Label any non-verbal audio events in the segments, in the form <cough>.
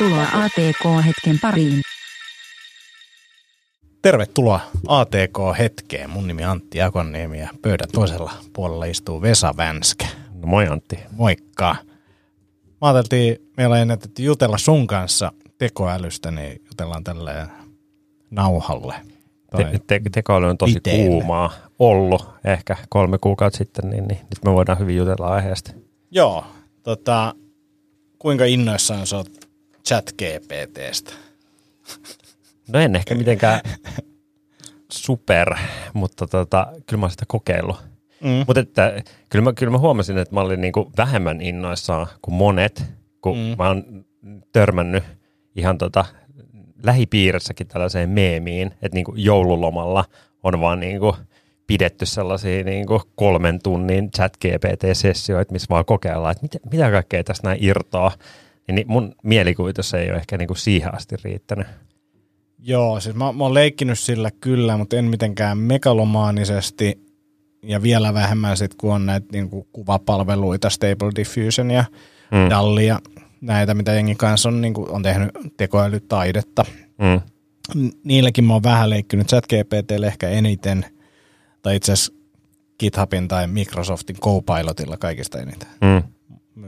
Tervetuloa ATK-hetken pariin. Tervetuloa ATK-hetkeen. Mun nimi on Antti Akonniemi ja pöydän toisella puolella istuu Vesa Vänskä. No moi Antti. Moikka. Mä ajateltiin, meillä on ennätetty jutella sun kanssa tekoälystä, niin jutellaan tälle nauhalle. Te, te, tekoäly on tosi Piteelle. kuumaa ollut ehkä kolme kuukautta sitten, niin, niin nyt me voidaan hyvin jutella aiheesta. Joo, tota, kuinka innoissaan sä oot chat GPTstä? No en ehkä mitenkään super, mutta tota, kyllä mä oon sitä kokeillut. Mm. Mutta että, kyllä, mä, kyllä mä huomasin, että mä olin niinku vähemmän innoissaan kuin monet, kun Mm. mä oon törmännyt ihan tota, lähipiirissäkin tällaiseen meemiin, että niinku joululomalla on vaan niinku pidetty sellaisia niinku kolmen tunnin chat GPT-sessioita, missä vaan kokeillaan, että mitä, mitä kaikkea tästä näin irtoaa. Niin, mun mielikuvitus ei ole ehkä niinku siihen asti riittänyt. Joo, siis mä, mä oon leikkinyt sillä kyllä, mutta en mitenkään megalomaanisesti ja vielä vähemmän sit, kun on näitä niin kuin kuvapalveluita, Stable Diffusion ja mm. Dalli ja näitä, mitä jengi kanssa on, niin kuin, on tehnyt tekoälytaidetta. Mm. Niilläkin mä oon vähän leikkinyt ChatGPTlle ehkä eniten, tai itse asiassa GitHubin tai Microsoftin Copilotilla kaikista eniten, Mm.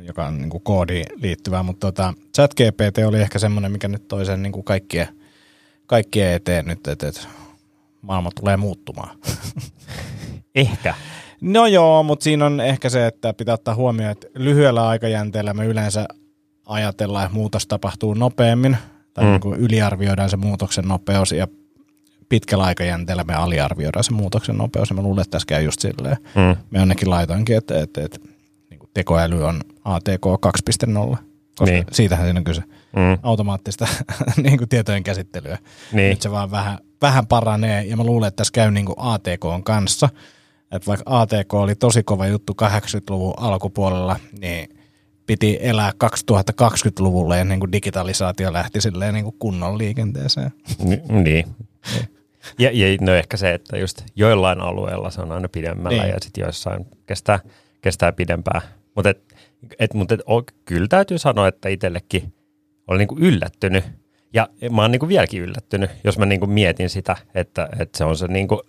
Joka on niin kuin koodiin liittyvää, mutta tota, ChatGPT oli ehkä semmoinen, mikä nyt toi sen niin kuin kaikkien, kaikkien eteen nyt, että, että maailma tulee muuttumaan. <laughs> Ehkä. No joo, mutta siinä on ehkä se, että pitää ottaa huomioon, että lyhyellä aikajänteellä me yleensä ajatellaan, että muutos tapahtuu nopeammin, tai Mm. niin kuin yliarvioidaan se muutoksen nopeus, ja pitkällä aikajänteellä me aliarvioidaan se muutoksen nopeus, ja mä luulen, että tässä käy just silleen. Mm. Me onnekin laitoinkin, että, että, että tekoäly on ATK 2.0, koska Niin. niin. siitähän siinä on kyse. Mm. Automaattista <laughs> niin kuin tietojen käsittelyä. Niin. Nyt se vaan vähän, vähän paranee, ja mä luulen, että tässä käy niin kuin ATK on kanssa. Että vaikka ATK oli tosi kova juttu 80-luvun alkupuolella, niin piti elää 2020-luvulle ennen kuin digitalisaatio lähti silleen niin kuin kunnon liikenteeseen. Ni- niin. Ja, ja no ehkä se, että just joillain alueilla se on aina pidemmällä Niin. ja sitten joissain kestää, kestää pidempään. Mutta et, et, mut et, o, kyllä täytyy sanoa, että itsellekin olen niinku yllättynyt. Ja mä oon niinku vieläkin yllättynyt, jos mä niinku mietin sitä, että, että se on se niinku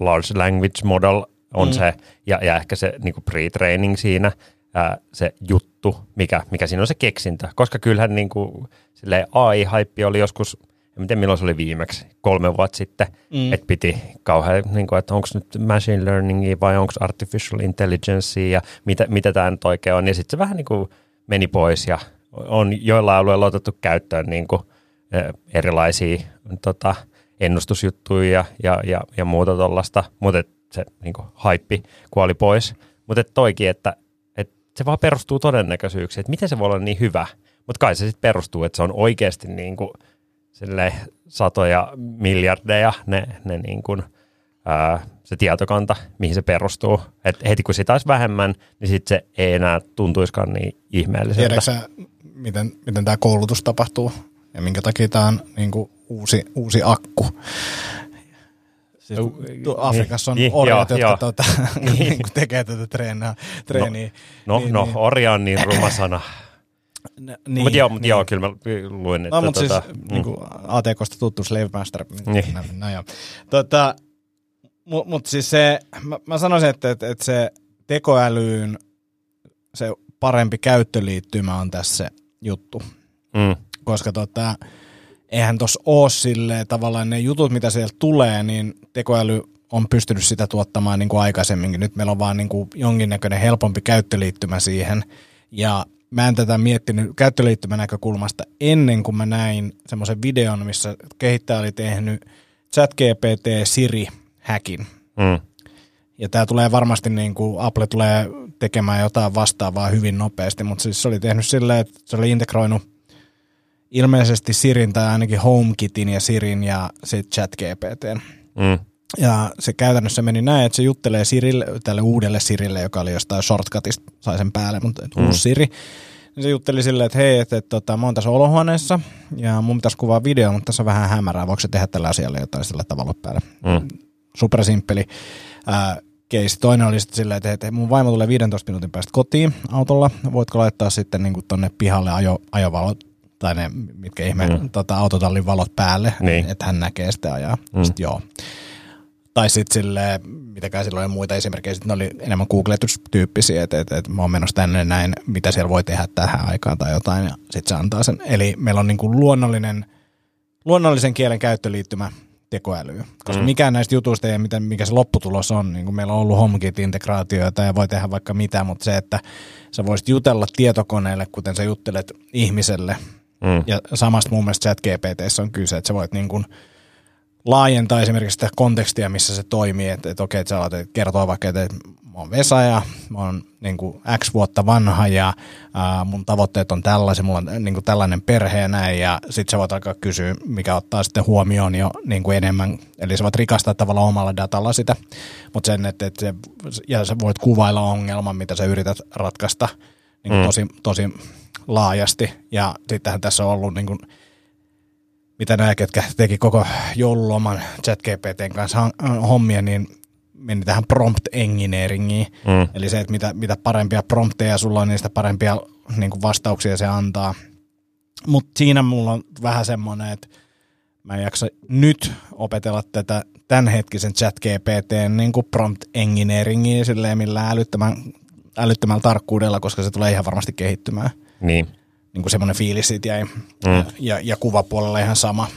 large language model on Mm. se, ja, ja ehkä se niinku pre-training siinä, ää, se juttu, mikä, mikä siinä on se keksintä. Koska kyllähän niinku, silleen AI-haippi oli joskus, en tiedä milloin se oli viimeksi, kolme vuotta sitten, Mm. että piti kauhean, niin kuin, että onko nyt machine learningia vai onko artificial intelligencea ja mitä, mitä tämä nyt oikein on. Ja sitten se vähän niin kuin meni pois ja on joillain alueilla otettu käyttöön niin kuin, erilaisia tota, ennustusjuttuja ja, ja, ja, ja muuta tuollaista, mutta se niin kuin, haippi kuoli pois. Mutta et toikin, että et se vaan perustuu todennäköisyyksiin, että miten se voi olla niin hyvä. Mutta kai se sitten perustuu, että se on oikeasti niin kuin, sille satoja miljardeja ne, ne niin kuin, ää, se tietokanta, mihin se perustuu. Et heti kun sitä olisi vähemmän, niin sitten se ei enää tuntuiskaan niin ihmeelliseltä. Tiedätkö sä, miten, miten tämä koulutus tapahtuu ja minkä takia tämä on niin kuin uusi, uusi akku? Siis, Afrikassa on Niin, orjat, jotka. Tuota, niin <laughs> kuin tekee tätä treeniä. treeniä. No, niin, no niin. orja on niin ruma sana. N- Niin, mutta joo, mut joo, kyllä mä luin, että No, mutta tota, siis niin kuin ATKsta tuttu Slave Master. Niin. No, no joo. Tota, mutta mut siis se, mä, mä sanoisin, että, että, että se tekoälyyn se parempi käyttöliittymä on tässä se juttu. mm, Koska tota, eihän tuossa ole silleen tavallaan ne jutut, mitä sieltä tulee, niin tekoäly on pystynyt sitä tuottamaan niin kuin aikaisemminkin. Nyt meillä on vaan niin kuin jonkinnäköinen helpompi käyttöliittymä siihen. Ja mä en tätä miettinyt käyttöliittymän näkökulmasta ennen kuin mä näin semmoisen videon, missä kehittäjä oli tehnyt ChatGPT Siri-häkin. mm, Ja tämä tulee varmasti, niin kuin Apple tulee tekemään jotain vastaavaa hyvin nopeasti, mutta siis se oli tehnyt silleen, että se oli integroinut ilmeisesti Sirin tai ainakin HomeKitin ja Sirin ja sitten ChatGPTn. mm, Ja se käytännössä meni näin, että se juttelee Sirille, tälle uudelle Sirille, joka oli jostain shortcutista, sai sen päälle, mutta mm. uusi Siri. Niin se jutteli silleen, että hei, että, että, että mä oon tässä olohuoneessa ja mun pitäisi kuvaa video, mutta tässä on vähän hämärää. Voiko se tehdä tällä asialla jotain sillä tavalla päälle? mm, Supersimppeli ää, keisi. Toinen oli sitten silleen, että, että mun vaimo tulee 15 minuutin päästä kotiin autolla. Voitko laittaa sitten niin tonne pihalle ajo, ajovalot tai ne, mitkä ihme mm. tota, autotallin valot päälle, Niin. että hän näkee sitä ajaa. Mm. Sitten joo. Tai sitten sille, mitäkään silloin oli muita esimerkkejä, sitten ne oli enemmän googletustyyppisiä, että, että, että mä oon menossa tänne näin, mitä siellä voi tehdä tähän aikaan tai jotain, ja sitten se antaa sen. Eli meillä on niin kuin luonnollinen, luonnollisen kielen käyttöliittymä tekoälyyn. Koska mm. mikään näistä jutuista ei, mitä, mikä se lopputulos on. Niin kuin meillä on ollut HomeKit-integraatioita ja voi tehdä vaikka mitä, mutta se, että sä voisit jutella tietokoneelle, kuten sä juttelet ihmiselle. Mm. Ja samasta mun mielestä chat GPTssä on kyse, että sä voit niin kuin laajentaa esimerkiksi sitä kontekstia, missä se toimii. Että, että okei, että sä alat kertoa vaikka, että mä oon Vesa ja mä oon niin kuin X vuotta vanha ja ää, mun tavoitteet on tällaisia, mulla on niin kuin tällainen perhe ja näin. Ja sit sä voit alkaa kysyä, mikä ottaa sitten huomioon jo niin kuin enemmän. Eli sä voit rikastaa tavallaan omalla datalla sitä, mutta sen, että, että se, ja sä voit kuvailla ongelman, mitä sä yrität ratkaista niin kuin Mm. tosi, tosi laajasti. Ja sittenhän tässä on ollut niin kuin, mitä nämä, ketkä teki koko joululoman ChatGPTn kanssa han- hommia, niin meni tähän prompt engineeringiin. Mm. Eli se, että mitä, mitä parempia prompteja sulla on, niin sitä parempia niin kuin vastauksia se antaa. Mutta siinä mulla on vähän semmoinen, että mä en jaksa nyt opetella tätä tämänhetkisen ChatGPTn niin kuin prompt engineeringiä silleen millään älyttömän, älyttömällä tarkkuudella, koska se tulee ihan varmasti kehittymään. Niin. Niin kuin semmoinen fiilis siitä jäi. Mm. Ja, ja kuvapuolella ihan sama.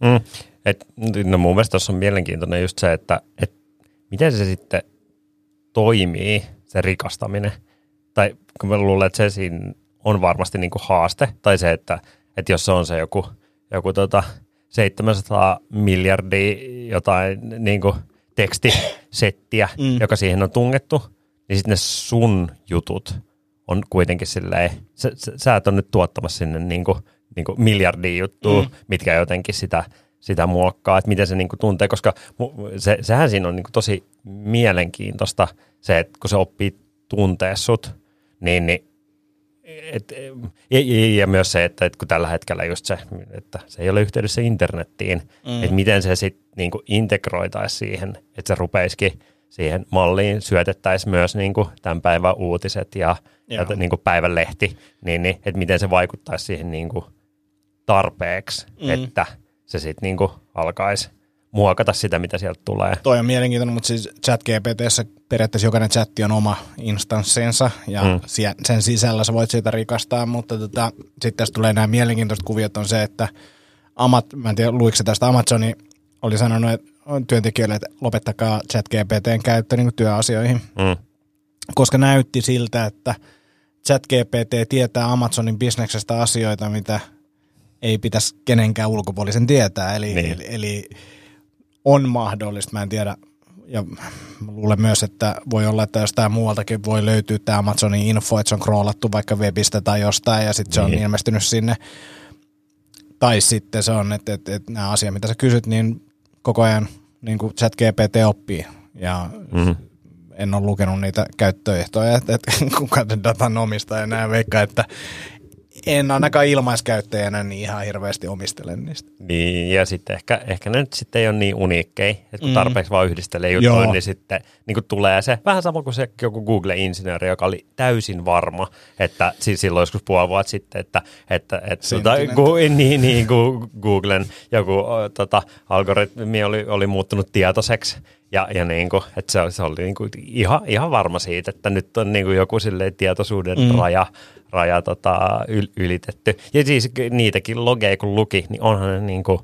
Mm. Et, no mun mielestä tuossa on mielenkiintoinen just se, että et miten se sitten toimii, se rikastaminen. Tai kun mä luulen, että se siinä on varmasti niinku haaste, tai se, että, että jos se on se joku, joku tota 700 miljardia jotain niinku tekstisettiä, Mm. mm. joka siihen on tungettu, niin sitten ne sun jutut on kuitenkin silleen, sä, sä, sä et ole nyt tuottamassa sinne niinku, niinku miljardia juttua, Mm. mitkä jotenkin sitä, sitä muokkaa, että miten se niinku tuntee, koska se, sehän siinä on niinku tosi mielenkiintoista se, että kun se oppii tuntee sut, niin, niin et, ja, ja, ja myös se, että, että kun tällä hetkellä just se, että se ei ole yhteydessä internettiin, mm. että miten se sitten niinku integroitaisi siihen, että se rupeisikin siihen malliin syötettäisiin myös niinku tämän päivän uutiset ja, ja Joo. niinku päivän lehti, niin, niin että miten se vaikuttaisi siihen niinku tarpeeksi, Mm. että se sitten niinku alkaisi muokata sitä, mitä sieltä tulee. Toi on mielenkiintoinen, mutta siis ChatGPTssä periaatteessa jokainen chatti on oma instanssinsa ja mm. Sen sisällä sä voit siitä rikastaa, mutta tota, sitten tässä tulee nämä mielenkiintoiset kuviot on se, että Amat, mä en tiedä luiko se tästä, Amazoni oli sanonut että työntekijöille, että lopettakaa ChatGPTn käyttö niin työasioihin, Mm. koska näytti siltä, että ChatGPT tietää Amazonin bisneksestä asioita, mitä ei pitäisi kenenkään ulkopuolisen tietää. Eli, Niin. eli, eli on mahdollista, mä en tiedä, ja luulen myös, että voi olla, että jostain muualtakin voi löytyä tämä Amazonin info, että se on kroolattu vaikka webistä tai jostain, ja sitten se on Niin. ilmestynyt sinne. Tai sitten se on, että, että, että nämä asiat, mitä sä kysyt, niin koko ajan niin kuin ChatGPT oppii, ja Mm. en ole lukenut niitä käyttöehtoja, että, että kuka sen datan omistaa ja näin veikkaa, että en ainakaan ilmaiskäyttäjänä niin ihan hirveästi omistele niistä. Niin, ja sitten ehkä, ehkä ne nyt sitten ei ole niin uniikkeja, että kun Mm. tarpeeksi vaan yhdistelee juttuja, niin sitten niin kuin tulee se, vähän sama kuin se joku Google-insinööri, joka oli täysin varma, että siis silloin joskus puoli vuotta sitten, että, että, että tota, Sentiment. gu, <laughs> niin, niin, gu, Googlen joku tota, algoritmi oli, oli muuttunut tietoiseksi, ja, ja niin kuin, että se, se oli niin kuin ihan, ihan varma siitä, että nyt on niin kuin joku tietoisuuden mm. raja, raja tota, yl, ylitetty. Ja siis niitäkin logeja kun luki, niin onhan ne niin kuin,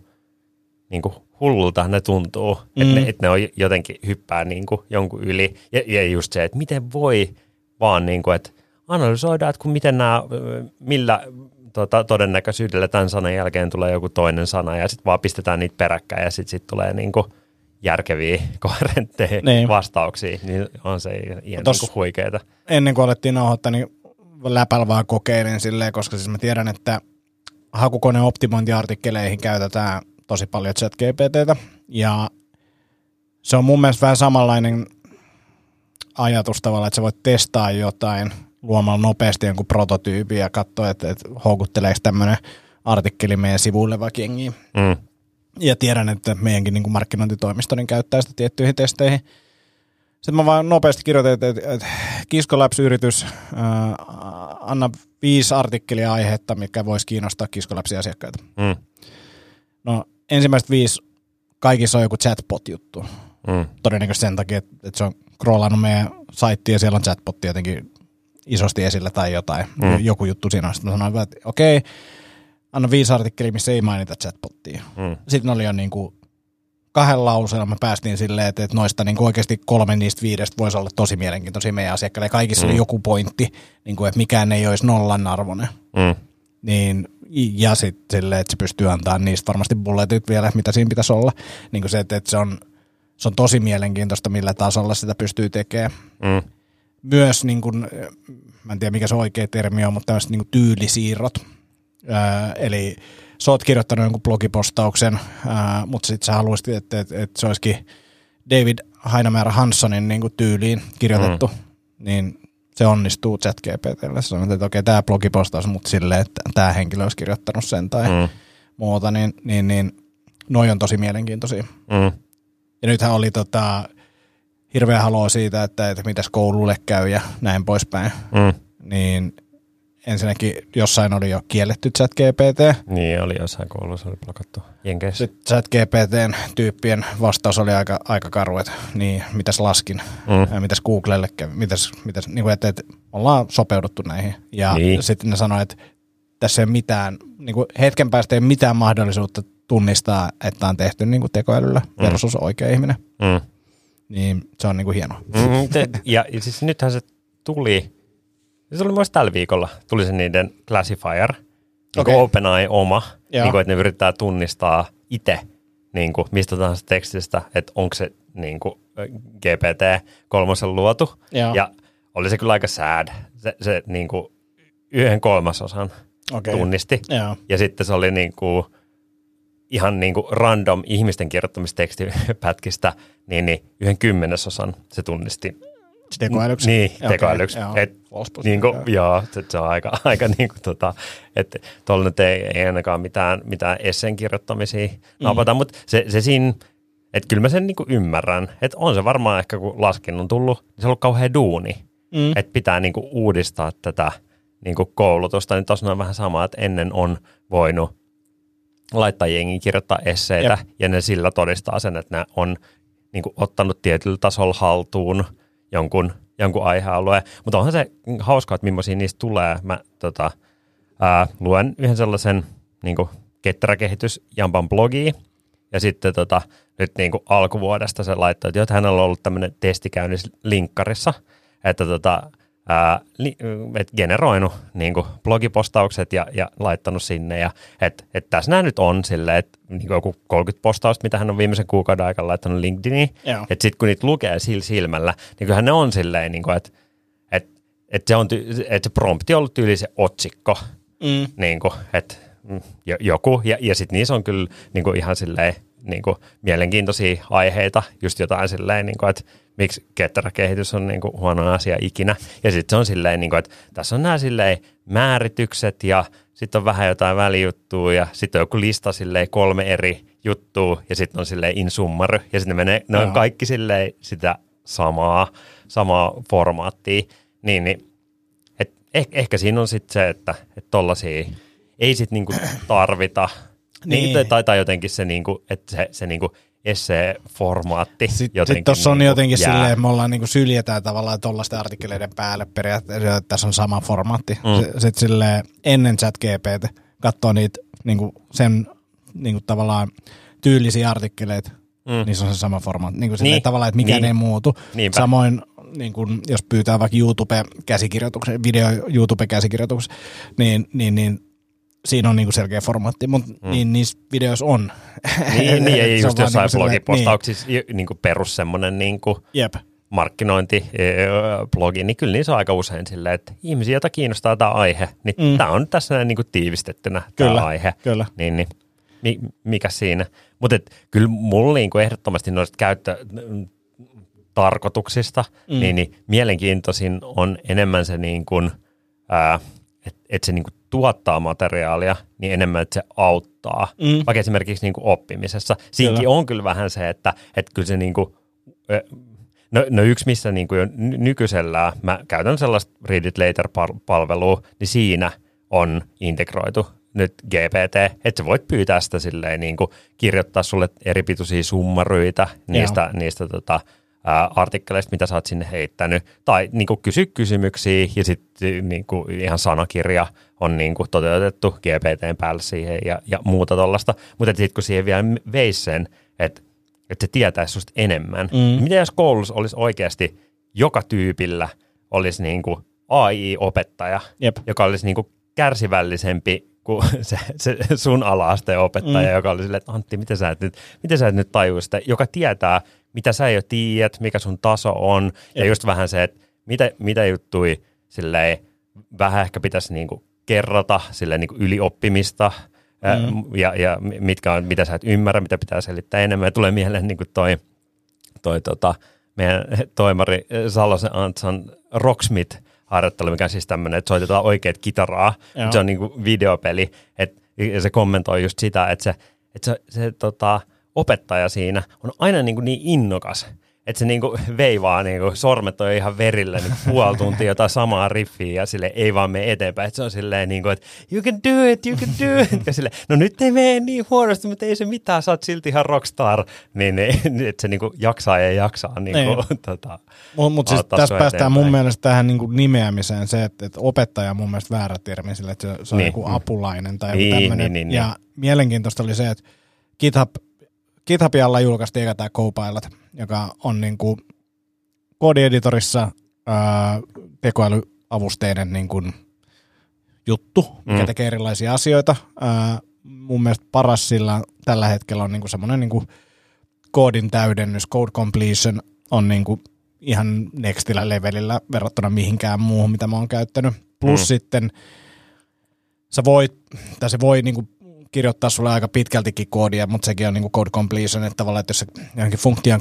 niin kuin hullulta ne tuntuu, mm. että, ne, että ne on jotenkin hyppää niin kuin jonkun yli. Ja, ja just se, että miten voi vaan niin kuin, että analysoida, että kun miten nämä, millä tota, todennäköisyydellä tämän sanan jälkeen tulee joku toinen sana ja sitten vaan pistetään niitä peräkkäin ja sitten sit tulee niin kuin järkeviä, <laughs> koherentteja Niin. vastauksia, niin on se ihan Tos- kuin huikeeta. Ennen kuin alettiin nauhoittaa, niin läpällä vaan kokeilin silleen, koska siis mä tiedän, että hakukoneen optimointiartikkeleihin käytetään tosi paljon ChatGPTtä ja se on mun mielestä vähän samanlainen ajatus tavalla, että sä voit testaa jotain luomalla nopeasti jonkun prototyypin ja katsoa, että, että houkutteleeko tämmöinen artikkeli meidän sivuille vaikka jengiä. Mm. Ja tiedän, että meidänkin niin kuin markkinointitoimisto niin käyttää sitä tiettyihin testeihin. Sitten mä vaan nopeasti kirjoitin, että, että, että Kisko Labs-yritys ää, anna viisi artikkelia aihetta, mikä voisi kiinnostaa kiskoläpsi-asiakkaita. Mm. No ensimmäiset viisi, kaikissa on joku chatbot-juttu. Mm. Todennäköisesti sen takia, että että se on scrollannut meidän saittia ja siellä on chatbotti jotenkin isosti esillä tai jotain. Mm. Joku juttu siinä on. Sitten mä sanoin, että okei, anna viisi artikkelia, missä ei mainita chatbottia. Mm. Sitten ne oli jo niin kuin kahden lauseella me päästiin silleen, että, että noista niin oikeasti kolme niistä viidestä voisi olla tosi mielenkiintoisia meidän asiakkaille. Kaikissa mm. oli joku pointti, niin kuin, että mikään ei olisi nollan arvoinen. Mm. Niin, ja sitten silleen, että se pystyy antaa niistä varmasti bulletit vielä, mitä siinä pitäisi olla. Niin kuin se, että, että se, on, se on tosi mielenkiintoista, millä tasolla sitä pystyy tekemään. Mm. Myös, niin kuin, mä en tiedä mikä se oikea termi on, mutta tämmöiset niin kuin tyylisiirrot. Öö, eli sä oot kirjoittanut jonkun blogipostauksen, öö, mutta sitten sä haluaisit, että, että, että se olisikin David Hainamäärä Hanssonin niin kuin tyyliin kirjoitettu, mm. niin se onnistuu ChatGPTlle. Sä sanot, että okei, tämä blogipostaus, mutta silleen, että tämä henkilö olisi kirjoittanut sen tai. Mm. muuta, niin, niin, niin noi on tosi mielenkiintoisia. Mm. Ja nythän oli tota, hirveä haloo siitä, että, että mitäs koululle käy ja näin poispäin. Mm. Niin ensinnäkin jossain oli jo kielletty chat GPT. Niin, oli jossain koulussa oli blokattu Jenkeissä. Sitten chat GPTn tyyppien vastaus oli aika, aika karu, että niin, mitäs laskin, Mm. ja mitäs Googlelle mitäs, mitäs niin kuin, että, että ollaan sopeuduttu näihin. Ja Niin. sitten ne sanoi, että tässä ei mitään, niin kuin hetken päästä ei mitään mahdollisuutta tunnistaa, että on tehty niin kuin tekoälyllä versus oikea ihminen. Mm. Niin se on niin kuin hienoa. Mm, te, ja, ja siis nythän se tuli, se oli myös tällä viikolla, tuli se niiden classifier, niin okay. OpenAI oma, Joo. niin kuin, että ne yrittää tunnistaa itse niin kuin, mistä tahansa tekstistä, että onko se niin kuin, GPT-kolmosen luotu. Joo. Ja oli se kyllä aika sad, se, se niin kuin, yhden kolmasosan Okei. tunnisti. Joo. Ja sitten se oli niin kuin, ihan niin kuin random ihmisten kirjoittamistekstipätkistä, niin, niin yhden kymmenesosan se tunnisti Tekoälyksi. Niin, Okei, tekoälyksi. joo. Et, niin kuin, joo. joo, se, se on aika, <laughs> aika niin kuin tota, että tuolla nyt ei, ei ainakaan mitään, mitään esseen kirjoittamisia Mm. napata, mutta se, se siinä, että kyllä mä sen niin kuin ymmärrän, että on se varmaan ehkä kun laskin on tullut, niin se on ollut kauhean duuni, Mm. että pitää niin kuin uudistaa tätä niin kuin koulutusta, niin tuossa on vähän sama, että ennen on voinut laittaa jengi kirjoittaa esseitä Jep. ja ne sillä todistaa sen, että ne on niin kuin, ottanut tietyllä tasolla haltuun jonkun, jonkun aihealueen. Mutta onhan se hauskaa, että millaisia niistä tulee. Mä tota, ää, luen yhden sellaisen niin ketteräkehitys Jampan blogia ja sitten tota, nyt niin alkuvuodesta se laittoi, että hänellä on ollut tämmöinen testikäynnissä linkkarissa, että tota, ää, li, et generoinut niin kuin blogipostaukset ja, ja laittanut sinne. Ja et, et tässä nämä nyt on silleen, että niin kuin joku 30 postausta, mitä hän on viimeisen kuukauden aikana laittanut LinkedIniin. Että sitten kun niitä lukee sillä silmällä, niin kyllähän ne on silleen, niin kuin, että et, et se, on ty- et se prompti on ollut tyyli se otsikko, Mm. niin kuin, että mm, jo- joku, ja, ja sitten niissä on kyllä niin kuin ihan silleen niin kuin mielenkiintoisia aiheita, just jotain silleen, niin kuin, että miksi ketteräkehitys on niin kuin huono asia ikinä, ja sitten se on silleen, niin kuin, että tässä on nämä silleen määritykset, ja sitten on vähän jotain välijuttua, ja sitten on joku lista silleen kolme eri juttua, ja sitten on silleen in summary, ja sitten ne menee, ne on kaikki silleen sitä samaa, samaa formaattia, niin, niin et eh, ehkä siinä on sitten se, että et tollasia ei sit niinku tarvita, niin. Niin. tai, tai jotenkin se, niinku, että se, se niinku esse-formaatti Sitten sit tuossa on niinku jotenkin jää. silleen, että me ollaan niinku syljetään tavallaan tuollaisten artikkeleiden päälle periaatteessa, että tässä on sama formaatti. Mm. Sitten silleen ennen chat GPT katsoo niitä niinku sen niinku tavallaan tyylisiä artikkeleita, mm. niissä on se sama formaatti. Niinku silleen Niin. tavallaan, että mikään Niin. ei muutu. Niinpä. Samoin niin kun, jos pyytää vaikka YouTube-käsikirjoituksen, video YouTube-käsikirjoituksen, niin, niin, niin siinä on niinku selkeä formaatti, mutta mm. niin niissä videoissa on. Niin, niin <laughs> on just vaan jossain niinku blogipostauksissa niin. niinku perus semmoinen niinku Niin, jep. markkinointiblogi, niin kyllä niissä on aika usein silleen, että ihmisiä, joita kiinnostaa tämä aihe, niin mm. Tämä on tässä näin niinku tiivistettynä tämä aihe. kyllä. Niin, niin mi, mikä siinä? Mutta kyllä mulla niinku ehdottomasti noista käyttötarkoituksista, mm. niin, niin mielenkiintoisin on enemmän se, niin kuin, ää, että et se niin kuin tuottaa materiaalia, niin enemmän, että se auttaa. Mm. Vaikka esimerkiksi niin kuin oppimisessa. Siinkin Kyllä. on kyllä vähän se, että et kyllä se niin kuin, No, no yksi, missä niin kuin jo ny- nykyisellään, mä käytän sellaista Read It Later-palvelua, niin siinä on integroitu nyt GPT, että sä voit pyytää sitä silleen niin kuin kirjoittaa sulle eri pituisia summaryitä niistä, niistä tota, artikkeleista, mitä sä oot sinne heittänyt, tai niin kuin kysy kysymyksiä ja sitten niin kuin ihan sanakirja on niin kuin toteutettu GPTn päälle siihen ja, ja muuta tuollaista, mutta sitten kun siihen vielä veisi sen, että, että se tietäisi susta enemmän, mm. niin mitä jos koulussa olisi oikeasti joka tyypillä olisi niin kuin AI-opettaja, Jep. joka olisi niin kuin kärsivällisempi kuin <laughs> se, se sun ala-asteen opettaja, mm. joka oli silleen, että Antti, miten sä et nyt, miten sä et nyt tajua sitä, joka tietää, mitä sä jo tiedät, mikä sun taso on, Jep. ja just vähän se, että mitä, mitä juttui silleen, vähän ehkä pitäisi niinku kerrota silleen niinku ylioppimista, mm. ja, ja mitkä on, mitä sä et ymmärrä, mitä pitää selittää enemmän, ja tulee mieleen niinku toi, toi tota, meidän toimari Salosen Antsan Rocksmith harjoittelu, mikä on siis tämmöinen, että soitetaan oikeat kitaraa. Joo. Se on niinku videopeli, että ja se kommentoi just sitä, että se, että se, se tota, opettaja siinä on aina niinku niin innokas, että se niinku veivaa, niinku, sormet on ihan verillä niin puoli tuntia jotain samaa riffiä ja sille ei vaan mene eteenpäin. Et se on silleen, niinku, että you can do it, you can do it. Ja sille, no nyt ei mene niin huonosti, mutta ei se mitään, sä oot silti ihan rockstar. Niin, niin että se niinku jaksaa ja jaksaa. Niinku, Niin. tota, Mutta mut siis tässä päästään mun mielestä tähän niinku nimeämiseen se, että, että opettaja on mun mielestä väärä termi sille, että se, se on Niin. niin. joku apulainen tai Niin, joku tämmöinen. niin, niin, ja mielenkiintoista oli se, että GitHub, GitHubin alla julkaistiin eka tämä Copilot, joka on niinku koodieditorissa ää, tekoälyavusteinen niinku juttu, mikä Mm. tekee erilaisia asioita. Ää, mun mielestä paras sillä tällä hetkellä on niinku semmoinen niinku koodin täydennys, code completion on niinku ihan nextillä levelillä verrattuna mihinkään muuhun, mitä mä oon käyttänyt. Plus Mm. sitten sä voit, tai se voi niinku kirjoittaa sulle aika pitkältikin koodia, mutta sekin on niinku code completion, että tavallaan, että jos sä johonkin funktion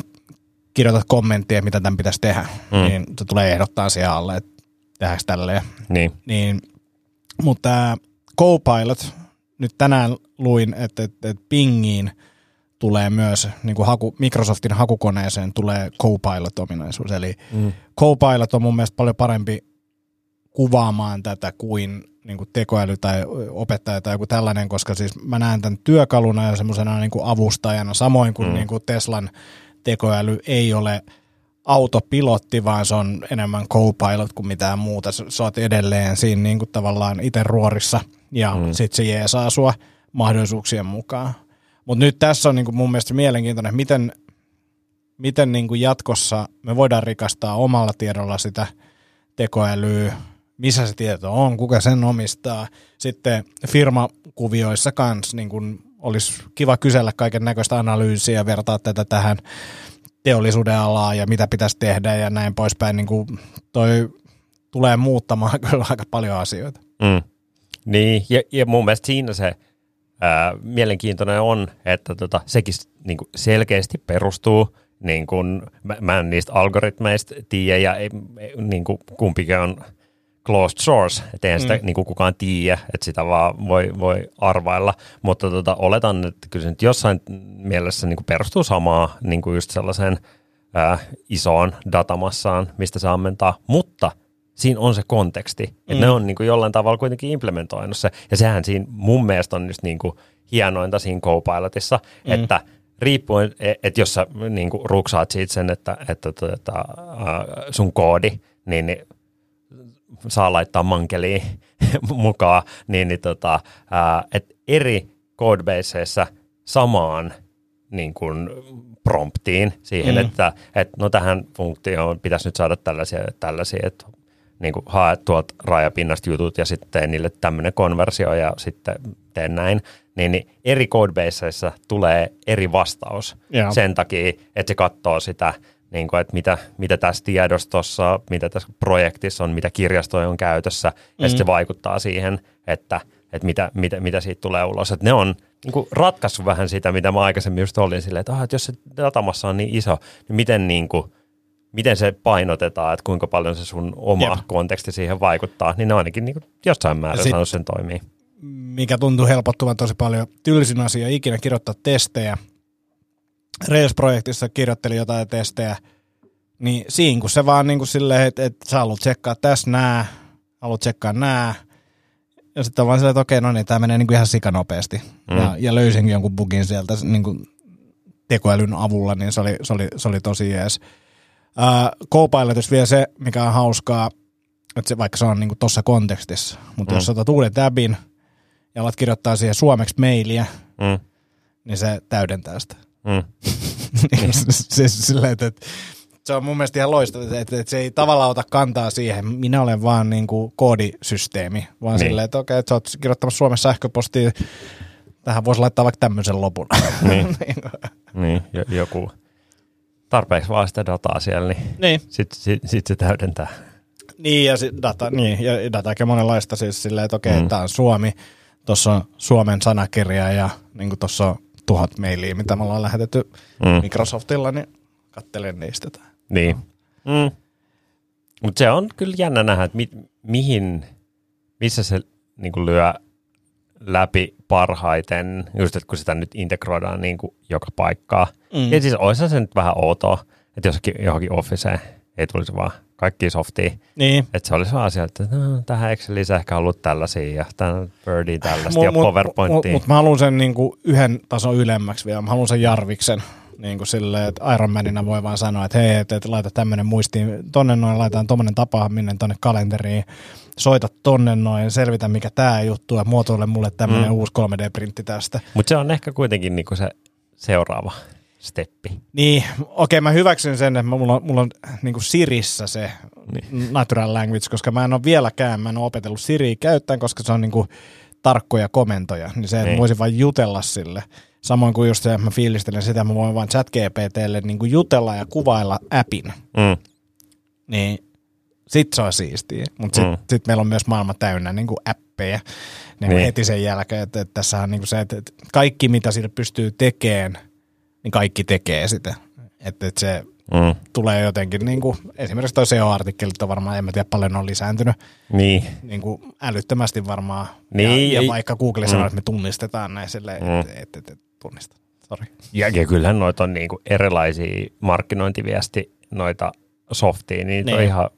kirjoitat kommenttia, mitä tämän pitäisi tehdä, Mm. niin se tulee ehdottaa siihen alle, että tehdäänkö tälleen. niin. Niin, mutta tämä Copilot, nyt tänään luin, että, että, että Pingiin tulee myös, niin kuin haku, Microsoftin hakukoneeseen tulee Copilot-ominaisuus. Eli Mm. Copilot on mun mielestä paljon parempi kuvaamaan tätä kuin, niin kuin tekoäly tai opettaja tai joku tällainen, koska siis mä näen tämän työkaluna ja semmoisena niin kuin avustajana, samoin kuin, Mm. niin kuin Teslan tekoäly ei ole autopilotti, vaan se on enemmän co-pilot kuin mitään muuta. Sä, oot edelleen siinä niin kuin tavallaan itse ruorissa ja mm. sit se jeesaa sua mahdollisuuksien mukaan. Mutta nyt tässä on niin kuin mun mielestä mielenkiintoinen, miten, miten niin kuin jatkossa me voidaan rikastaa omalla tiedolla sitä tekoälyä, missä se tieto on, kuka sen omistaa. Sitten firmakuvioissa kanssa niin kuin olisi kiva kysellä kaiken näköistä analyysiä vertaa tätä tähän teollisuuden alaan ja mitä pitäisi tehdä ja näin poispäin. Niin kuin toi tulee muuttamaan <laughs> kyllä aika paljon asioita. Mm. Niin, ja, ja mun mielestä siinä se ää, mielenkiintoinen on, että tota, sekin niin kuin selkeästi perustuu, niin kuin, mä, mä en niistä algoritmeista tiedä, ja ei, niin kuin, kumpikin on closed source, että eihän sitä Mm. niin kuin kukaan tiedä, että sitä vaan voi, voi arvailla, mutta tota, oletan, että kyllä se nyt jossain mielessä niin kuin perustuu samaa niin kuin just sellaiseen ää, isoon datamassaan, mistä saa ammentaa, mutta siinä on se konteksti, että Mm. ne on niin kuin jollain tavalla kuitenkin implementoinut se, ja sehän siinä mun mielestä on just niin kuin hienointa siinä Copilotissa, Mm. että riippuen, että jos sä niin kuin ruksaat siitä sen, että, että tota, ää, sun koodi, niin, niin saa laittaa mankeliin <laughs> mukaan, niin, niin tota, ää, et eri codebaseissa samaan niin kuin promptiin siihen, Mm. että, että no tähän funktioon pitäisi nyt saada tällaisia ja tällaisia, että niin kuin hae tuolta rajapinnasta jutut ja sitten tee niille tämmöinen konversio ja sitten teen näin, niin, niin eri codebaseissa tulee eri vastaus Joo. sen takia, että se katsoo sitä, niin kuin, että mitä, mitä tässä tiedostossa, mitä tässä projektissa on, mitä kirjastoja on käytössä, ja Mm. sitten se vaikuttaa siihen, että, että mitä, mitä, mitä siitä tulee ulos. Että ne on niin kuin ratkaissut vähän sitä, mitä mä aikaisemmin just olin silleen, että, ah, että jos se datamassa on niin iso, niin miten, niin kuin, miten se painotetaan, että kuinka paljon se sun oma Jep. konteksti siihen vaikuttaa, niin ne ainakin niin kuin jossain määrin Sit- saanut sen toimii. mikä tuntuu helpottuvan tosi paljon. Tylsin asia ikinä kirjoittaa testejä. Rails-projektissa kirjoittelin jotain testejä, Niin siinä kun se vaan niin kuin silleen, että, että sä haluat tsekkaa tässä nää, haluat tsekkaa nää, ja sitten on vaan silleen, että okei, no niin, tämä menee niin kuin ihan sikanopeasti. Mm. Ja, ja löysinkin jonkun bugin sieltä niin kuin tekoälyn avulla, niin se oli, se oli, se oli tosi jees. Copilotissa vielä se, mikä on hauskaa, että se, vaikka se on niin tuossa kontekstissa, mutta mm. jos otat uuden tabin ja alat kirjoittaa siihen suomeksi mailia, Mm. niin se täydentää sitä. Mm. <laughs> Niin, se, silleen, että, että se on mun mielestä ihan loistava, että, että, että se ei tavallaan ota kantaa siihen, minä olen vaan niin kuin koodisysteemi, vaan Niin. niin. silleen, että okei, että sä oot kirjoittamassa Suomessa sähköpostia, tähän voisi laittaa vaikka tämmöisen lopun. Niin. <laughs> Niin, jo- joku tarpeeksi vaan sitä dataa siellä, niin niin. sitten sit, sit se täydentää. Niin, ja sit data, niin, ja dataakin monenlaista siis silleen, että okei, Mm. mm. tämä on Suomi, tuossa on Suomen sanakirja ja niin tuossa on tuhat mailia, mitä me ollaan lähetetty Mm. Microsoftilla, niin kattelen niistä. tää. Niin. Mm. Mutta se on kyllä jännä nähdä, että mi- mihin, missä se niin lyö läpi parhaiten, just että kun sitä nyt integroidaan niin kuin joka paikkaa. Mm. Ja siis olisihan se nyt vähän outoa, että jossakin johonkin Officeen ei tulisi vaan kaikki softia. Niin, Että se olisi vaan sieltä, että no, tähän Excelissä ehkä ollut tällaisia ja tämän Birdia tällaista ja PowerPointia. Mutta mä haluan sen niinku yhden tason ylemmäksi vielä. Mä haluan sen Jarviksen. Niin kuin silleen, että Iron Manina voi vaan sanoa, että hei, että, että laita tämmöinen muistiin tonne noin, laitetaan tommonen tapaaminen tonne kalenteriin, soita tonne noin, selvitä mikä tää juttu ja muotoile mulle tämmöinen Mm. mm. uusi 3D-printti tästä. Mutta se on ehkä kuitenkin niinku se seuraava steppi. Niin, okei, mä hyväksyn sen, että mulla on, mulla on niin kuin Sirissä se Niin. natural language, koska mä en ole vieläkään, mä en ole opetellut Siriä käyttämään, koska se on niin kuin tarkkoja komentoja, niin se, että Niin. voisin vain jutella sille. Samoin kuin just se, että mä fiilistelen sitä, mä voin vaan chat GPTlle niin kuin jutella ja kuvailla appin, Mm. niin sit se on siistiä. Mutta sitten Mm. sit meillä on myös maailma täynnä niin kuin appeja niin Niin. niin. heti sen jälkeen, että, että tässä on niin kuin se, että, kaikki mitä sillä pystyy tekemään, niin kaikki tekee sitä. Että, että se Mm. tulee jotenkin, niin kuin, esimerkiksi toi SEO-artikkelit on varmaan, en mä tiedä paljon on lisääntynyt, Niin, niin kuin älyttömästi varmaan. Niin, ja, ja vaikka Google Mm. sanoo, että me tunnistetaan näin silleen, Mm. että et, et, et, tunnista. Sori. Ja, ja kyllähän noita on niinku erilaisia markkinointiviesti noita softia, niin niin. on Niin. ihan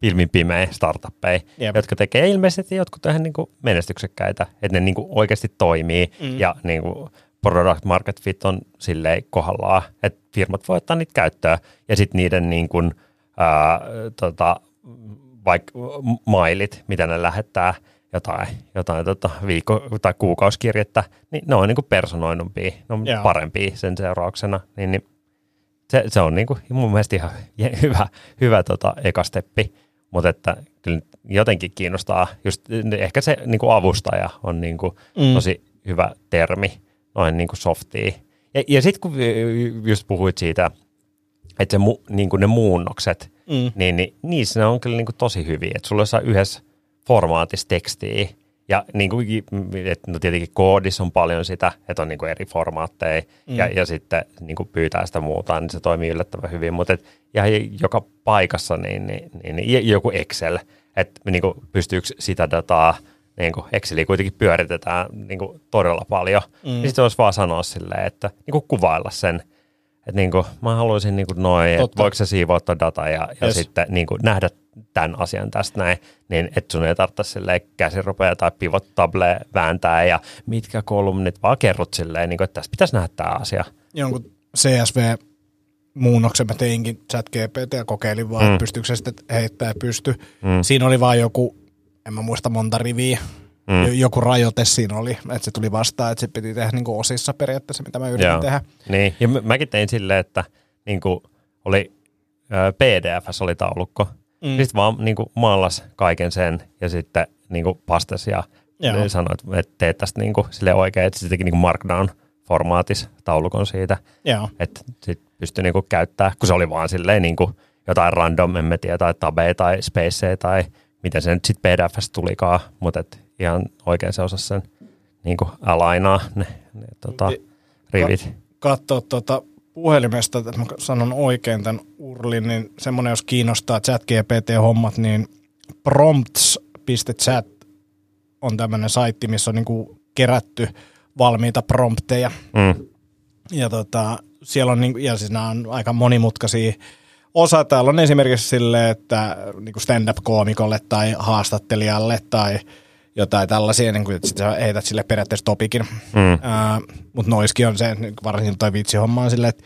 pilmin pimeä startuppeja, Jep. jotka tekee ilmeisesti jotkut ihan niinku menestyksekkäitä, että ne niinku oikeasti toimii mm. Mm. ja niinku product market fit on silleen kohdallaan, että firmat voi ottaa niitä käyttöön ja sitten niiden niinku, ää, tota, vaikka mailit, mitä ne lähettää, jotain, jotain tota viikko- tai kuukausikirjettä, niin ne on niinku personoidumpia, ne on Joo. parempia sen seurauksena, niin, niin se, se on niinku mun mielestä ihan <laughs> hyvä, hyvä tota eka steppi, mutta että kyllä jotenkin kiinnostaa, just ehkä se niinku avustaja on niinku Mm. tosi hyvä termi, noin niinku softia. Ja, ja sitten kun just puhuit siitä, että se mu, niinku ne muunnokset, Mm. niin, niin niissä ne on kyllä niinku tosi hyviä, että sulla on yhdessä formaatissa tekstiä, ja niin kuin, että no tietenkin koodissa on paljon sitä, että on niin kuin eri formaatteja, mm. ja, ja sitten niin kuin pyytää sitä muuta, niin se toimii yllättävän hyvin, mutta et, ja joka paikassa niin, niin, niin, niin joku Excel, että niin kuin pystyykö sitä dataa, niin kuin Exceliä kuitenkin pyöritetään niin kuin todella paljon, mm. niin sitten olisi vaan sanoa silleen, että niin kuin kuvailla sen, että niin kuin, mä haluaisin niin kuin noin, että voiko se siivoa tuon data ja, ja Yes. sitten niin kuin nähdä tämän asian tästä näin, niin että sun ei tarvitse silleen käsirupea tai pivot table vääntää ja mitkä kolumnit, vaan kerrot silleen, niin kuin, että tässä pitäisi nähdä tämä asia. Jonkun CSV-muunnoksen mä teinkin chat GPT ja kokeilin vaan, mm. pystyykö se sitten heittää pysty. Mm. Siinä oli vaan joku, en mä muista monta riviä, Mm. joku rajoite siinä oli, että se tuli vastaan, että se piti tehdä niin kuin osissa periaatteessa, mitä mä yritin Joo. tehdä. Niin, ja mä- mäkin tein silleen, että niin kuin oli ö, PDFs oli taulukko, mm. Sitten vaan niin kuin maalas kaiken sen ja sitten niin kuin pastas ja Joo. ne sanoi, että- teet tästä niin kuin sille oikein, että se teki niin kuin markdown-formaatis taulukon siitä, Joo. että sit pystyi niinku käyttää, kun se oli vaan silleen niinku jotain random, en mä tiedä, tai tabeja tai spaceja tai miten se nyt sitten PDFstä tulikaan, mutta et ihan oikein se osasi sen niinku alainaa ne, ne tota, Niin, rivit. katsoa tuota puhelimesta, että mä sanon oikein tämän urlin, niin semmoinen, jos kiinnostaa chat GPT-hommat, niin prompts.chat on tämmöinen saitti, missä on niinku kerätty valmiita prompteja. Mm. Ja tota, siellä on, niinku, ja siis nämä on aika monimutkaisia osa täällä on esimerkiksi silleen, että niin kuin stand-up-koomikolle tai haastattelijalle tai jotain tällaisia, niin kuin, että sit sä heität sille periaatteessa topikin. Mm. Uh, Mutta noiskin on se, niin varsinkin toi vitsihomma on silleen, että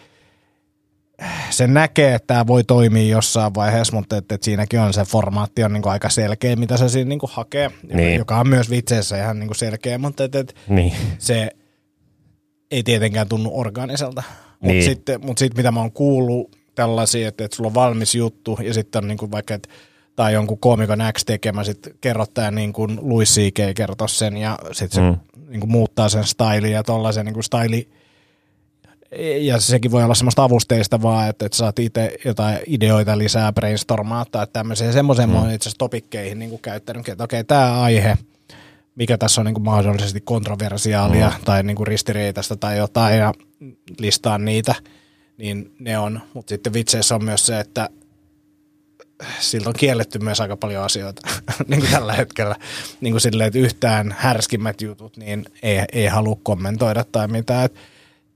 se näkee, että tämä voi toimia jossain vaiheessa, mutta että, että siinäkin on se formaatti on niin kuin aika selkeä, mitä se siinä niin kuin hakee, niin. joka on myös vitseissä ihan niin kuin selkeä, mutta että, että Niin. se ei tietenkään tunnu organiselta. Mutta Niin. sitten, mut sitten mitä mä oon kuullut tällaisia, että, että sulla on valmis juttu ja sitten on niin kuin vaikka, että tai jonkun koomikon X tekemä, sitten kerrottaa niin kuin Louis C.K. kertoo sen ja sitten se Mm. niin kuin muuttaa sen stylin ja tollaisen niin kuin styli ja sekin voi olla semmoista avusteista vaan, että, että saat itse jotain ideoita lisää brainstormaa tai tämmöiseen semmoiseen mm. itse asiassa topikkeihin niin kuin käyttänyt, että okei, tämä aihe, mikä tässä on niin kuin mahdollisesti kontroversiaalia mm. tai niin kuin ristiriitaista tai jotain ja listaan niitä, niin ne on. Mutta sitten vitseissä on myös se, että siltä on kielletty myös aika paljon asioita <laughs> niin kuin tällä hetkellä. Niin kuin silleen, että yhtään härskimmät jutut niin ei, ei halua kommentoida tai mitään. Et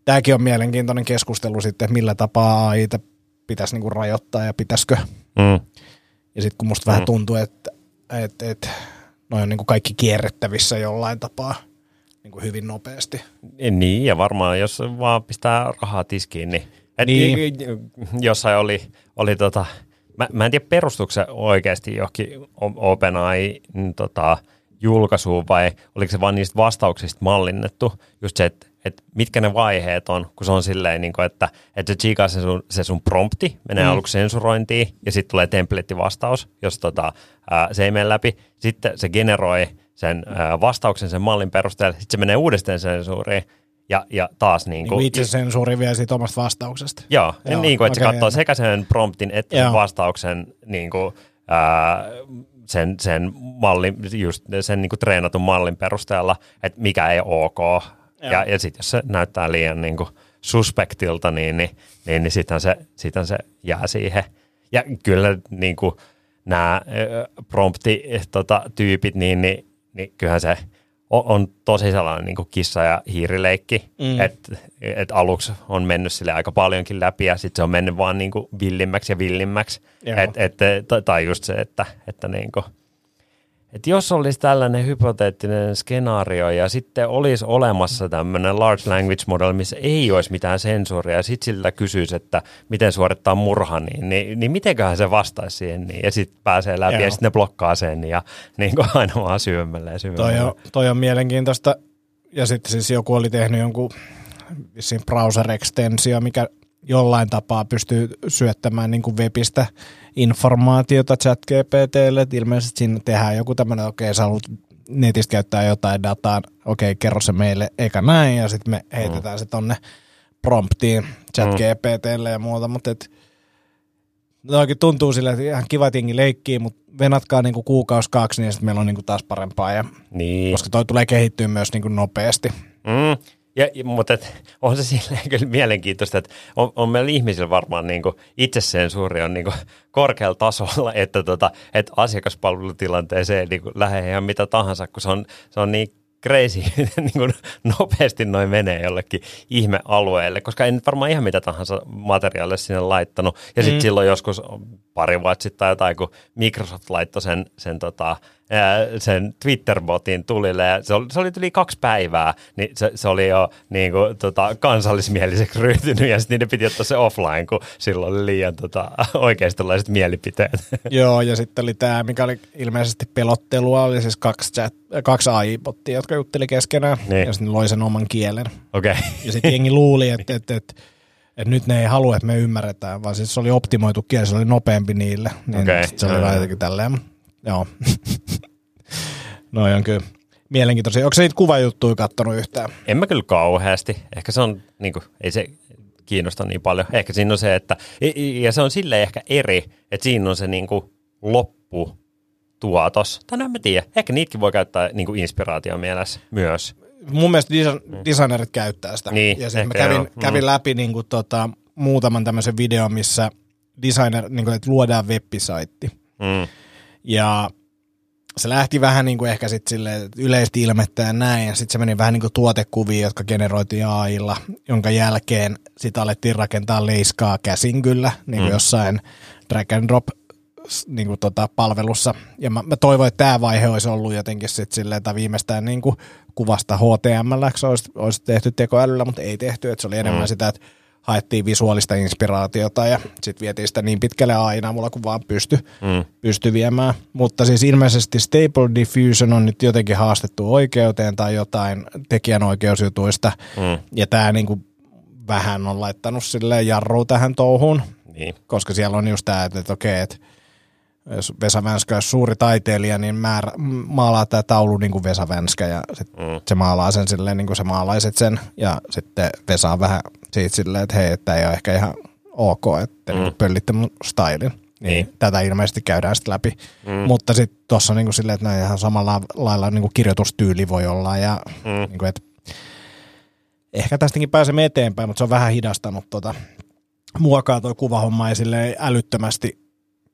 Tämäkin on mielenkiintoinen keskustelu sitten, että millä tapaa AIta pitäisi niin kuin rajoittaa ja pitäisikö. Mm. Ja sitten kun musta vähän tuntuu, että, että, että noi on niin kuin kaikki kierrettävissä jollain tapaa niin kuin hyvin nopeasti. Niin, ja varmaan jos vaan pistää rahaa tiskiin, niin, et Niin. jossain oli, oli tota, mä, mä en tiedä perustuuko se oikeasti johonkin OpenAI mm, tota, julkaisuun vai oliko se vaan niistä vastauksista mallinnettu, just se, että et mitkä ne vaiheet on, kun se on silleen, niin kuin, että, että se chiikaa se sun, se sun prompti, menee mm. aluksi sensurointiin ja sitten tulee templettivastaus, jos tota, ää, se ei mene läpi. Sitten se generoi sen ää, vastauksen sen mallin perusteella, sitten se menee uudestaan sensuuriin ja, ja taas niin Niin kuin, kuin itse sensuuri vielä siitä omasta vastauksesta. Joo, Joo, Joo niin kuin, että se okei, katsoo sekä sen promptin että sen Joo. vastauksen niin kuin, ää, sen, sen, mallin, just sen niin kuin treenatun mallin perusteella, että mikä ei ole ok. Joo. Ja, ja sitten jos se näyttää liian niin kuin suspektilta, niin, niin, niin, niin sitten se, sitten se jää siihen. Ja kyllä niin kuin nämä prompti-tyypit, tota, tyypit, niin, niin, niin kyllähän se on, tosi sellainen niin kuin kissa- ja hiirileikki, Mm. että et aluksi on mennyt sille aika paljonkin läpi ja sitten se on mennyt vaan niin kuin villimmäksi ja villimmäksi. Et, et, tai- tai just se, että, että niin kuin, et jos olisi tällainen hypoteettinen skenaario ja sitten olisi olemassa tämmöinen large language model, missä ei olisi mitään sensuuria ja sitten sillä kysyisi, että miten suorittaa murha, niin, niin, niin mitenköhän se vastaisi siihen niin, ja sitten pääsee läpi Joo. ja sitten ne blokkaa sen ja niin kuin aina vaan syvemmälle ja syvemmälle. Toi on, toi on mielenkiintoista. Ja sitten siis joku oli tehnyt jonkun vissiin browser-ekstensio, mikä jollain tapaa pystyy syöttämään niin kuin webistä informaatiota chat GPTlle. Et ilmeisesti siinä tehdään joku tämmöinen, okei okay, sä haluat netistä käyttää jotain dataa, okei okay, kerro se meille, eikä näin, ja sitten me heitetään mm. se tonne promptiin chat GPTlle ja muuta, mutta et, No oikein tuntuu sille, että ihan kiva että jengi leikkii, mutta venatkaa niinku kuukausi kaksi, niin sitten meillä on niinku taas parempaa. Ja, Niin. koska toi tulee kehittyä myös niinku nopeasti. Mm. Ja, mutta et, on se silleen kyllä mielenkiintoista, että on, on meillä ihmisillä varmaan niin itsesensuuri on niin korkealla tasolla, että, tota, että asiakaspalvelutilanteeseen niin lähde ihan mitä tahansa, kun se on, se on niin crazy, <laughs> niin kuin nopeasti noin menee jollekin ihmealueelle, koska en varmaan ihan mitä tahansa materiaalia sinne laittanut. Ja sitten Mm. silloin joskus pari vuotta sitten tai jotain, kun Microsoft laittoi sen, sen, tota, sen Twitter-botin tulille ja se oli, se oli yli kaksi päivää, niin se, se oli jo niin kuin, tota, kansallismieliseksi <laughs> ryhtynyt ja sitten niiden piti ottaa se offline, kun silloin oli liian tota, <laughs> oikeistolaiset mielipiteet. <laughs> Joo, ja sitten oli tämä, mikä oli ilmeisesti pelottelua, oli siis kaksi, chat, kaksi AI-bottia, jotka jutteli keskenään, Niin. ja sitten loi sen oman kielen. Okei. Okay. Ja sitten jengi luuli, että, että, että, että nyt ne ei halua, että me ymmärretään, vaan siis se oli optimoitu kieli, se oli nopeampi niille. Niin sit se oli vähän jotenkin tälleen. Joo. <laughs> no on kyllä mielenkiintoisia. Onko se niitä kuvajuttuja kattonut yhtään? En mä kyllä kauheasti. Ehkä se on, niin kuin, ei se kiinnosta niin paljon. Ehkä siinä on se, että, ja se on silleen ehkä eri, että siinä on se niin kuin loppu tuotos. Tai no en mä tiedä. Ehkä niitäkin voi käyttää niin kuin inspiraation mielessä myös. Mun mielestä desi- designerit käyttää sitä. Niin, ja sitten mä kävin, joo. Mm. kävin läpi niin kuin, tota, muutaman tämmöisen videon, missä designer, niin kuin, että luodaan web-saitti. Mm. Ja se lähti vähän niin kuin ehkä sitten sille yleisesti ilmettä ja näin, ja sitten se meni vähän niin kuin tuotekuviin, jotka generoitiin AIlla, jonka jälkeen sitä alettiin rakentaa leiskaa käsin kyllä, niin kuin mm. jossain drag and drop niin kuin tota, palvelussa. Ja mä, mä toivoin, että tämä vaihe olisi ollut jotenkin sitten silleen, että viimeistään niin kuin kuvasta HTML olisi, olisi tehty tekoälyllä, mutta ei tehty, että se oli enemmän mm. sitä, että haettiin visuaalista inspiraatiota ja sitten vietiin sitä niin pitkälle aina mulla kuin vaan pysty, mm. pysty viemään. Mutta siis ilmeisesti Stable Diffusion on nyt jotenkin haastettu oikeuteen tai jotain tekijänoikeusjutuista mm. ja tämä niinku vähän on laittanut sille jarru tähän touhuun, niin. koska siellä on just tämä, että, että okei, että jos Vesa Vänskä on suuri taiteilija, niin määrä, maalaa tämä taulu niin kuin Vesa Vänskä ja sit mm. se maalaa sen silleen niin kuin se maalaiset sen ja sitten Vesa on vähän siitä silleen, että hei, että ei ole ehkä ihan ok, että mm. niin pöllitte mun stylin. Niin, niin. Tätä ilmeisesti käydään sitten läpi. Mm. Mutta sitten tuossa niin silleen, että näin ihan samalla lailla niin kuin kirjoitustyyli voi olla ja mm. niin kuin, että ehkä tästäkin pääsemme eteenpäin, mutta se on vähän hidastanut tota, muokaa tuo kuvahomma ja älyttömästi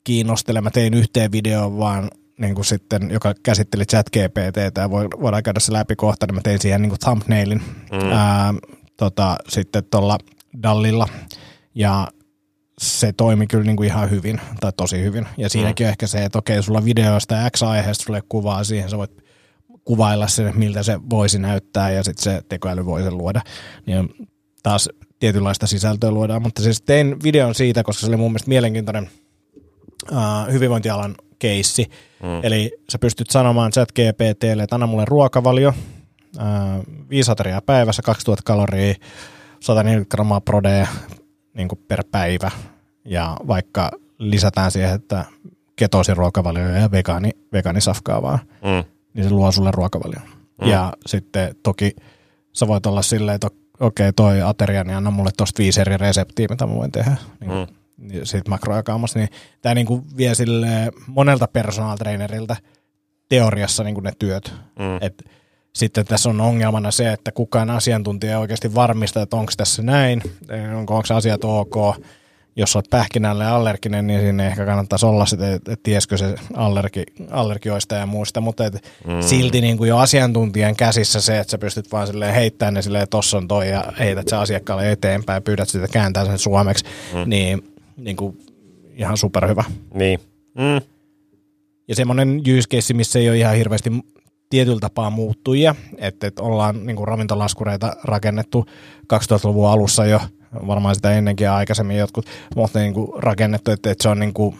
kiinnostelema. Tein yhteen videoon vaan niin kuin sitten, joka käsitteli chat GPT, ja voidaan käydä se läpi kohta, niin mä tein siihen niin kuin thumbnailin mm. ää, tota, sitten tuolla Dallilla, ja se toimi kyllä niin kuin ihan hyvin, tai tosi hyvin. Ja siinäkin mm. on ehkä se, että okei, sulla videoista X aiheesta sulle kuvaa siihen, sä voit kuvailla sen, miltä se voisi näyttää, ja sitten se tekoäly voi sen luoda. Niin taas tietynlaista sisältöä luodaan, mutta siis tein videon siitä, koska se oli mun mielestä mielenkiintoinen – uh, hyvinvointialan keissi. Mm. Eli sä pystyt sanomaan chat GPTlle, että anna mulle ruokavalio, viisi ateriaa päivässä, 2000 kaloria, 140 grammaa prodea niin per päivä. Ja vaikka lisätään siihen, että ketoosiruokavalio ja vegaani, vegaanisafkaa vaan, mm. niin se luo sulle ruokavalion. Mm. Ja sitten toki sä voit olla silleen, että okei, okay, toi ateria, niin anna mulle tosta viisi eri reseptiä, mitä mä voin tehdä. Niin mm siitä makrojakaumas, niin tämä niinku vie sille monelta personal trainerilta teoriassa niinku ne työt. Mm. Et sitten tässä on ongelmana se, että kukaan asiantuntija ei oikeasti varmista, että onko tässä näin, onko, onko asiat ok. Jos olet pähkinälle allerginen, niin sinne ehkä kannattaisi olla sitten, että, tiesikö se allergi, allergioista ja muista, mutta et mm. silti niin kuin jo asiantuntijan käsissä se, että sä pystyt vaan silleen heittämään ne silleen, tossa on toi ja heität se asiakkaalle eteenpäin, pyydät sitä kääntää sen suomeksi, mm. niin niin kuin ihan superhyvä. Niin. Mm. Ja semmoinen use missä ei ole ihan hirveästi tietyllä tapaa muuttujia, että, että ollaan niin kuin ravintolaskureita rakennettu 2000-luvun alussa jo, varmaan sitä ennenkin ja aikaisemmin jotkut, mutta niin kuin rakennettu, että, että se on niin kuin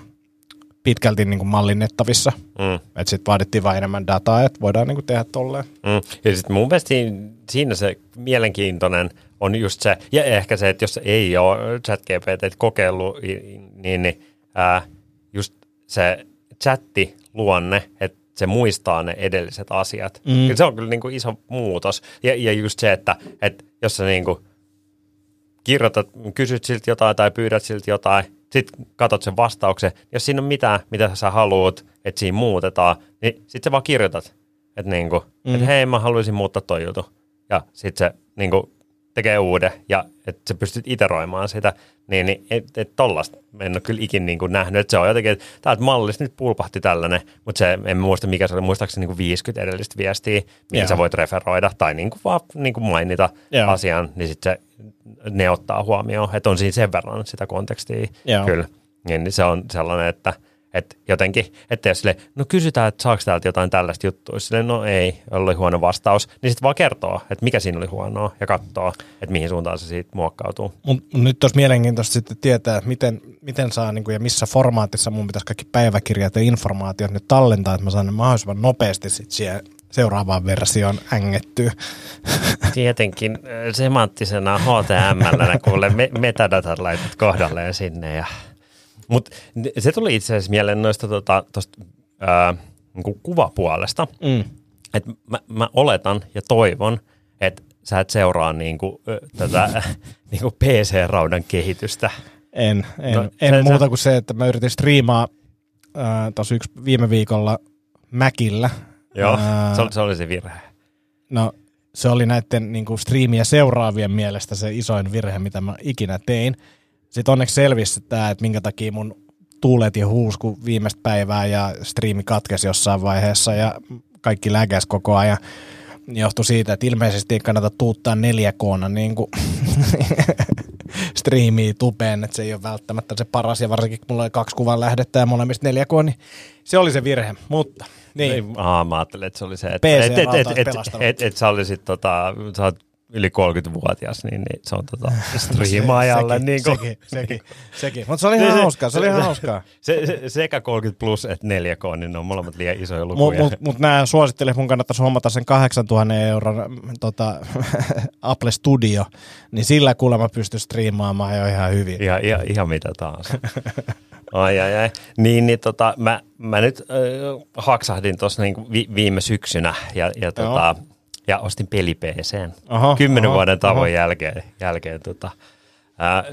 pitkälti niin kuin mallinnettavissa. Mm. Että sitten vaadittiin vain enemmän dataa, että voidaan niin kuin tehdä tolleen. Mm. Ja sitten mun mielestä siinä se mielenkiintoinen on just se, ja ehkä se, että jos ei ole chat-GPT kokeillut, niin, niin ää, just se chatti-luonne, että se muistaa ne edelliset asiat. Mm. Se on kyllä niin kuin iso muutos. Ja, ja just se, että, että jos sä niin kuin kirjoitat, kysyt siltä jotain tai pyydät siltä jotain, sitten katsot sen vastauksen. Jos siinä on mitään, mitä sä haluat, että siinä muutetaan, niin sitten sä vaan kirjoitat. Että niinku, mm. et hei, mä haluaisin muuttaa toi juttu. Ja sitten se niinku, tekee uuden ja että sä pystyt iteroimaan sitä, niin, niin et, et tollasta en ole kyllä ikin niin kuin nähnyt. Että se on jotenkin, että täältä mallista nyt pulpahti tällainen, mutta se, en muista mikä se oli, muistaakseni niin kuin 50 edellistä viestiä, mihin Joo. sä voit referoida tai niin kuin vaan niin kuin mainita Joo. asian, niin sitten se ne ottaa huomioon, että on siinä sen verran sitä kontekstia Joo. kyllä. Niin se on sellainen, että – että jotenkin, että jos sille, no kysytään, että saako täältä jotain tällaista juttua, sille no ei, oli huono vastaus, niin sitten vaan kertoo, että mikä siinä oli huonoa ja katsoo, että mihin suuntaan se siitä muokkautuu. Mut nyt olisi mielenkiintoista sitten tietää, että miten, miten saa niin kuin, ja missä formaatissa mun pitäisi kaikki päiväkirjat ja informaatiot nyt tallentaa, että mä saan ne mahdollisimman nopeasti sitten siihen seuraavaan versioon ängettyä. <laughs> Tietenkin semanttisena HTML, kuule metadatat laitat kohdalleen sinne ja mutta se tuli itse asiassa mieleen noista tota, tosta, ää, niin kuvapuolesta. Mm. Et mä, mä oletan ja toivon, että sä et seuraa niin kuin, tätä <laughs> niin kuin PC-raudan kehitystä. En, en, no, en sä, muuta kuin se, että mä yritin striimaa tuossa yksi viime viikolla Mäkillä. Joo, ää, se, oli, se oli se virhe. No se oli näiden niin kuin striimiä seuraavien mielestä se isoin virhe, mitä mä ikinä tein. Sitten onneksi selvisi tämä, että minkä takia mun tuulet ja huus kuin viimeistä päivää ja striimi katkesi jossain vaiheessa ja kaikki läkäs koko ajan. Johtui siitä, että ilmeisesti ei kannata tuuttaa 4K niin kuin striimiä tupeen, että se ei ole välttämättä se paras, ja varsinkin kun mulla oli kaksi kuvan lähdettä ja molemmista 4K, niin se oli se virhe, mutta niin. Ei, aa, mä ajattelin, että se oli se, että PC et, et, et, valtaisi et, pelastanut. et, et, sä olisit tota, sä oot yli 30-vuotias, niin, niin se on tota, <laughs> striimaajalle. sekin, niin kuin, sekin, sekin, sekin. Mutta se oli <laughs> ihan Se- hauskaa, se oli ihan se- hauskaa. se, se, sekä 30 plus että 4K, niin ne on molemmat liian isoja Mutta lukuja. mut, mut nämä suosittelen, että mun kannattaisi hommata sen 8000 euron tota, <laughs> Apple Studio, niin sillä kuulemma pystyy striimaamaan jo ihan hyvin. Ihan, ihan, ihan mitä tahansa. Ai, ai, ai. Niin, niin tota, mä, mä nyt äh, haksahdin tuossa niinku vi, viime syksynä ja, ja, tota, ja ostin peli PCn. Aha, Kymmenen aha, vuoden tavoin aha. jälkeen, jälkeen tota, ää,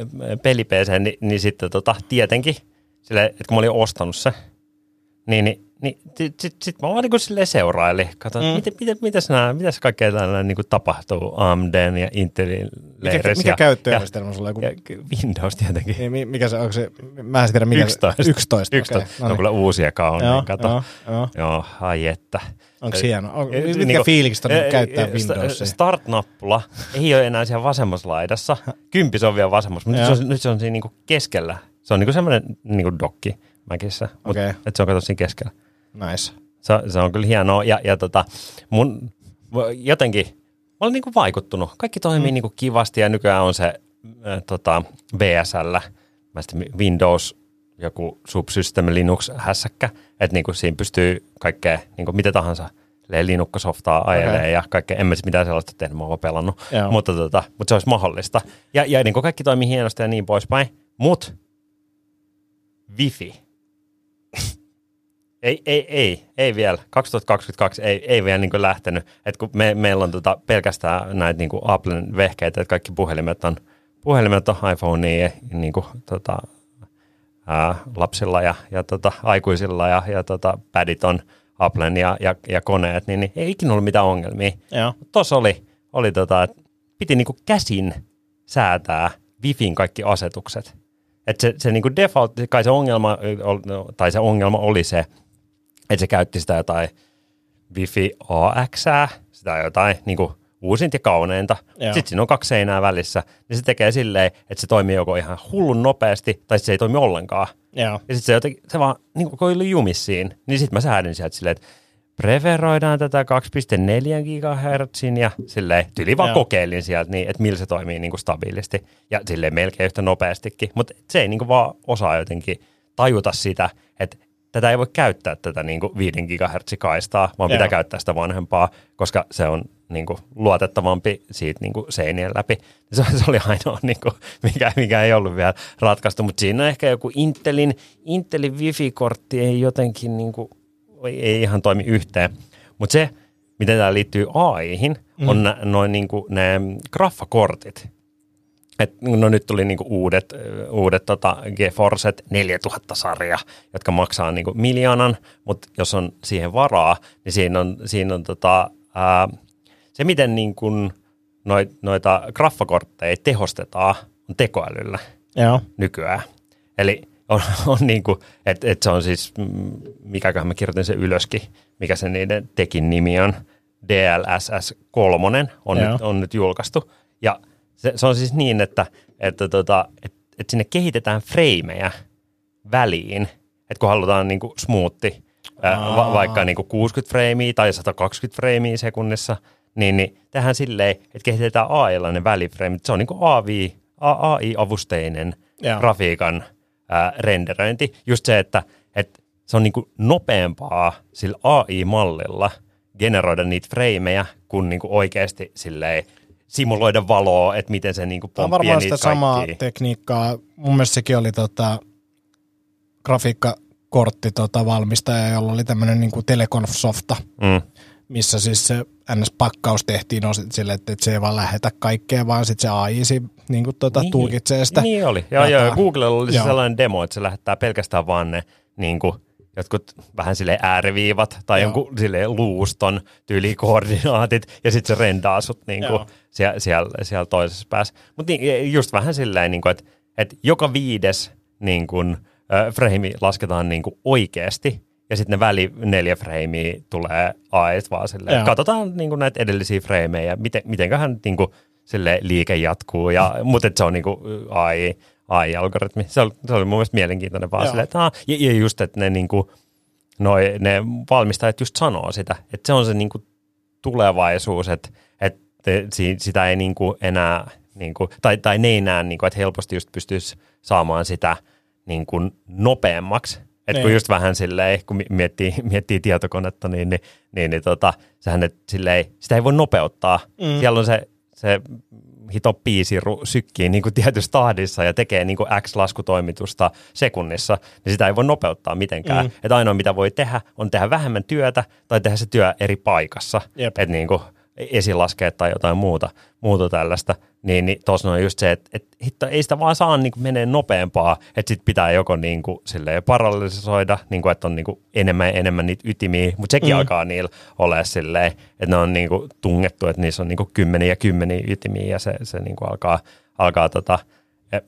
peli PCn, niin, niin sitten tota, tietenkin, sille, että kun mä olin ostanut se, niin, niin niin sitten sit, sit mä vaan niin silleen seurailin. Katsoin, Mm. miten, miten, mitäs, nää, mitäs kaikkea tällä niin tapahtuu AMDn ja Intelin Mikä, leirissä. mikä ja, käyttöjärjestelmä sulla on? Joku, ja Windows tietenkin. niin, mi- mikä se, onko se, mä en tiedä mikä 11. se, 11. 11. Okay, Okay, no, kyllä uusiakaan on, Joo, niin kato. joo, joo. Joo, ai että. Onko Se- hieno? On, mitkä niinku- fiilikset on niinku käyttää Windowsia? sta- Start-nappula ei ole enää siellä vasemmassa laidassa. Kympis on vielä vasemmassa, mutta nyt Joo. se on, nyt se on siinä niinku keskellä. Se on niinku semmoinen niinku dokki Mäkissä, mutta Okei. et se on kato siinä keskellä. Nice. Se, se on kyllä hienoa. Ja, ja tota, mun jotenkin, mä olen niinku vaikuttunut. Kaikki toimii mm. niinku kivasti ja nykyään on se äh, tota, VSL, mä sitten Windows, joku subsystem Linux hässäkkä, että niinku siinä pystyy kaikkea, niinku mitä tahansa Linux-softaa ajelee Okei. ja kaikkea, en mä mitään sellaista tehnyt, mä oon pelannut, Joo. mutta, tota, mutta se olisi mahdollista. Ja, ja niin kaikki toimii hienosti ja niin poispäin, mutta Wifi. <laughs> Ei, ei, ei, ei vielä. 2022 ei, ei vielä niin lähtenyt. Et kun me, meillä on tota pelkästään näitä niin Applen vehkeitä, että kaikki puhelimet on, puhelimet on iPhonea ja niin kuin, tota, ää, lapsilla ja, ja tota, aikuisilla ja, ja tota, padit on Applen ja, ja, ja koneet, niin, niin ei ikinä ollut mitään ongelmia. Tuossa oli, oli tota, että piti niinku käsin säätää Wifin kaikki asetukset. Et se, se niinku default, kai se ongelma, ol- tai se ongelma oli se, että se käytti sitä jotain Wifi AX, sitä jotain niinku uusinta ja kauneinta. Joo. Sitten siinä on kaksi seinää välissä, niin se tekee silleen, että se toimii joko ihan hullun nopeasti, tai se ei toimi ollenkaan. Joo. Ja sitten se, jotenkin, se vaan niin kuin oli jumissiin, niin sitten mä säädin sieltä silleen, että preferoidaan tätä 2,4 GHz ja silleen, tyli vaan Joo. kokeilin sieltä, niin, että millä se toimii niin kuin stabiilisti ja silleen melkein yhtä nopeastikin, mutta se ei niin kuin vaan osaa jotenkin tajuta sitä, että tätä ei voi käyttää tätä niin kuin 5 GHz kaistaa, vaan Joo. pitää käyttää sitä vanhempaa, koska se on niin kuin luotettavampi siitä niin kuin seinien läpi. Se, se oli ainoa, niin kuin, mikä, mikä ei ollut vielä ratkaistu, mutta siinä on ehkä joku Intelin, Intelin Wi-Fi-kortti ei jotenkin niin kuin, ei, ei ihan toimi yhteen. Mutta se, miten tämä liittyy AIhin, mm. on nä, noin niin kuin ne graffakortit. Et, no nyt tuli niinku uudet, uudet tota GeForcet 4000-sarja, jotka maksaa niinku miljoonan, mutta jos on siihen varaa, niin siinä on, siinä on tota, ää, se, miten niinku noit, noita graffakortteja tehostetaan, on tekoälyllä Joo. nykyään. Eli on, <laughs> on niin kuin, että et se on siis, mikäköhän mä kirjoitin sen ylöskin, mikä se niiden tekin nimi on, DLSS 3 on, Joo. nyt, on nyt julkaistu. Ja se, se on siis niin, että, että, tota, että, että sinne kehitetään freimejä väliin, että kun halutaan niin kuin smoothi, va, vaikka niin kuin 60 freimiä tai 120 freimiä sekunnissa, niin, niin tehdään silleen, että kehitetään AIlla ne välifreimit. Se on niin kuin AI, AI-avusteinen Joo. grafiikan ää, renderöinti. Just se, että, että se on niin kuin nopeampaa sillä AI-mallilla generoida niitä freimejä, kuin, niin kuin oikeasti silleen simuloida valoa, että miten se niin kuin Tämä on varmaan sitä samaa tekniikkaa. Mun mielestä sekin oli tota, grafiikkakortti tota, valmistaja, jolla oli tämmöinen niin teleconf-softa, Mm. missä siis se NS-pakkaus tehtiin osin sille, että, että se ei vaan lähetä kaikkea, vaan sitten se AI si- niin kuin, tota, niin. tulkitsee sitä. Niin oli. Joo, dataa. joo, Googlella oli Joo. sellainen demo, että se lähettää pelkästään vaan ne niin kuin, jotkut vähän sille ääriviivat tai Joo. jonkun sille luuston tyylikoordinaatit ja sitten se rendaa sut niin kuin. Siellä, siellä, siellä toisessa päässä. Mutta niin, just vähän silleen, niin kuin, että, että joka viides niin kuin, ö, frame lasketaan niin kuin oikeasti, ja sitten ne väli neljä freimiä tulee AES vaan silleen. Joo. Katsotaan niin kuin näitä edellisiä freimejä, miten, mitenköhän niin kuin, sille liike jatkuu, ja, mutta et se on niin kuin AI, AI-algoritmi. Se oli, se oli mun mielestä mielenkiintoinen vaan silleen, että ah, ja, ja just, että ne, niin kuin, noi, ne valmistajat just sanoo sitä, että se on se niin kuin tulevaisuus, että, si- sitä ei niin kuin enää, niin kuin, tai, tai ne ei näe, niin kuin, että helposti just pystyisi saamaan sitä niin kuin nopeammaksi. Että kun Niin. just vähän silleen, kun mi- miettii, miettii tietokonetta, niin, niin, niin, niin tota, sehän et, silleen, sitä ei voi nopeuttaa. Mm. Siellä on se, se hito piisiru sykkii niin kuin tietyssä tahdissa ja tekee niin kuin X laskutoimitusta sekunnissa, niin sitä ei voi nopeuttaa mitenkään. Mm. Että ainoa mitä voi tehdä on tehdä vähemmän työtä tai tehdä se työ eri paikassa. Että niin kuin esilaskea tai jotain muuta, muuta tällaista. Niin, niin tuossa on just se, että, että hitto, ei sitä vaan saa niin kuin menee nopeampaa, että sit pitää joko niin kuin, silleen parallisoida, niin kuin, että on niin kuin enemmän ja enemmän niitä ytimiä, mutta sekin mm. alkaa niillä ole silleen, että ne on niin kuin tungettu, että niissä on niin kuin kymmeniä ja kymmeniä ytimiä ja se, se niin kuin alkaa, alkaa tota,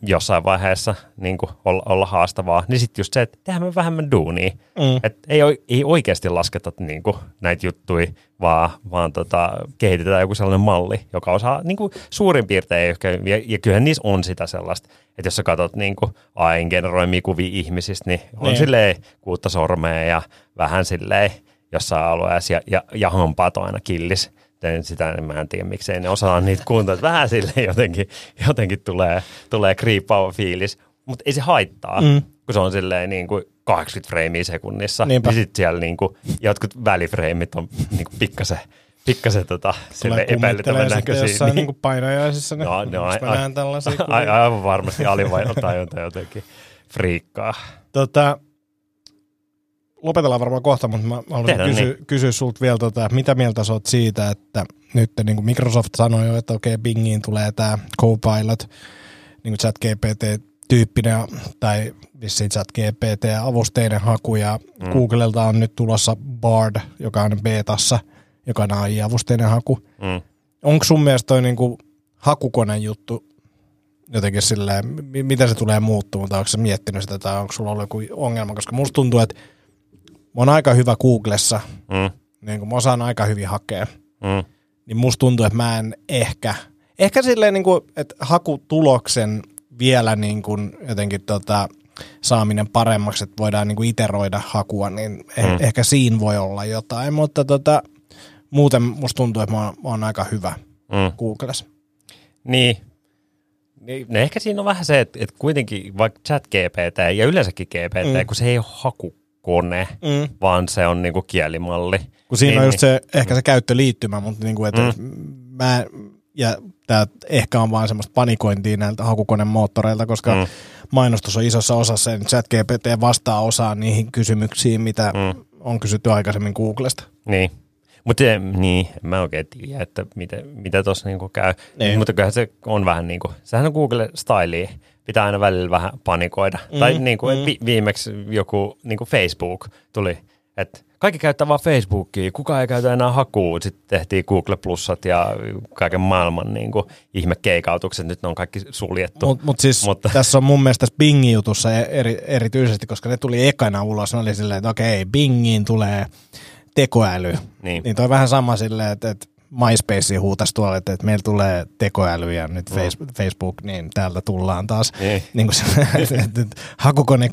jossain vaiheessa niin kuin olla, olla haastavaa, niin sitten just se, että tehdään me vähemmän duunia. Mm. Et ei, ei oikeasti lasketa niin kuin, näitä juttuja, vaan, vaan tota, kehitetään joku sellainen malli, joka osaa niin kuin, suurin piirtein, ehkä, ja, ja kyllähän niissä on sitä sellaista, että jos sä katsot niin kuin, AIn generoimia kuvia ihmisistä, niin on Niin. silleen kuutta sormea ja vähän silleen jossain alueessa, ja, ja, ja hampaat on aina killis. Teen sitä, niin mä en tiedä, miksei ne osaa niitä että Vähän silleen jotenkin, jotenkin tulee, tulee kriippaava fiilis, mutta ei se haittaa, mm. kun se on silleen niin kuin 80 freimiä sekunnissa. Niinpä. Niin sitten siellä niin kuin, jotkut välifreimit on niin kuin pikkasen, pikkasen tota, sille Tulee sitten näköisiä. jossain niin. niin painajaisissa. Ne, No, ne on tällaisia ai, kuvia? aivan varmasti alivainotajunta jotenkin friikkaa. Tota, lopetellaan varmaan kohta, mutta mä haluaisin Tehdään kysyä, niin. kysyä sulta vielä, tota, että mitä mieltä sä oot siitä, että nyt niin kuin Microsoft sanoi jo, että okei, Bingiin tulee tämä Copilot, niin kuin chat GPT-tyyppinen, tai vissiin chat GPT-avusteinen haku, ja mm. Googlelta on nyt tulossa Bard, joka on betassa, joka on AI-avusteinen haku. Mm. Onko sun mielestä toi niin kuin hakukoneen juttu jotenkin silleen, miten se tulee muuttumaan, tai onko sä miettinyt sitä, tai onko sulla ollut joku ongelma, koska musta tuntuu, että mä oon aika hyvä Googlessa, Mm. niin kun mä osaan aika hyvin hakea, Mm. niin musta tuntuu, että mä en ehkä, ehkä silleen niin kuin, että hakutuloksen vielä niin kuin jotenkin tota, saaminen paremmaksi, että voidaan niin kuin iteroida hakua, niin mm. Mm. ehkä siinä voi olla jotain, mutta tota, muuten musta tuntuu, että mä oon, mä oon aika hyvä Mm. Googlessa. Niin. Niin, No ehkä siinä on vähän se, että, että kuitenkin vaikka chat GPT ja yleensäkin GPT, Mm. kun se ei ole hakukone, Mm. vaan se on niinku kielimalli. Kun siinä niin, on just se, ehkä se käyttöliittymä, mutta niin kuin, että Mm. mä, ja tämä ehkä on vaan semmoista panikointia näiltä hakukonemoottoreilta, koska mm. Mainostus on isossa osassa ja ChatGPT vastaa osaan niihin kysymyksiin, mitä mm. On kysytty aikaisemmin Googlesta. Niin. Mutta niin, en mä oikein tiedä, että miten, mitä tuossa niinku käy. Niin. Mutta kyllähän se on vähän niin kuin, sehän on Google Style, pitää aina välillä vähän panikoida. Mm, tai niin kuin, mm. vi, viimeksi joku niin kuin Facebook tuli, että kaikki käyttää vaan Facebookia, kukaan ei käytä enää hakua. Sitten tehtiin Google Plusat ja kaiken maailman niin kuin, ihmekeikautukset, nyt ne on kaikki suljettu. Mutta mut siis Mutta. Tässä on mun mielestä tässä Bingin jutussa eri, erityisesti, koska ne tuli ekana ulos, ne oli silleen, että okei, Bingiin tulee tekoäly. Niin. Niin toi vähän sama silleen, että, että MySpace huutasi tuolla, että, että meillä tulee tekoäly ja nyt Mm. face, Facebook, niin täältä tullaan taas. Niin. Niin kuin se, <laughs> että, että hakukone,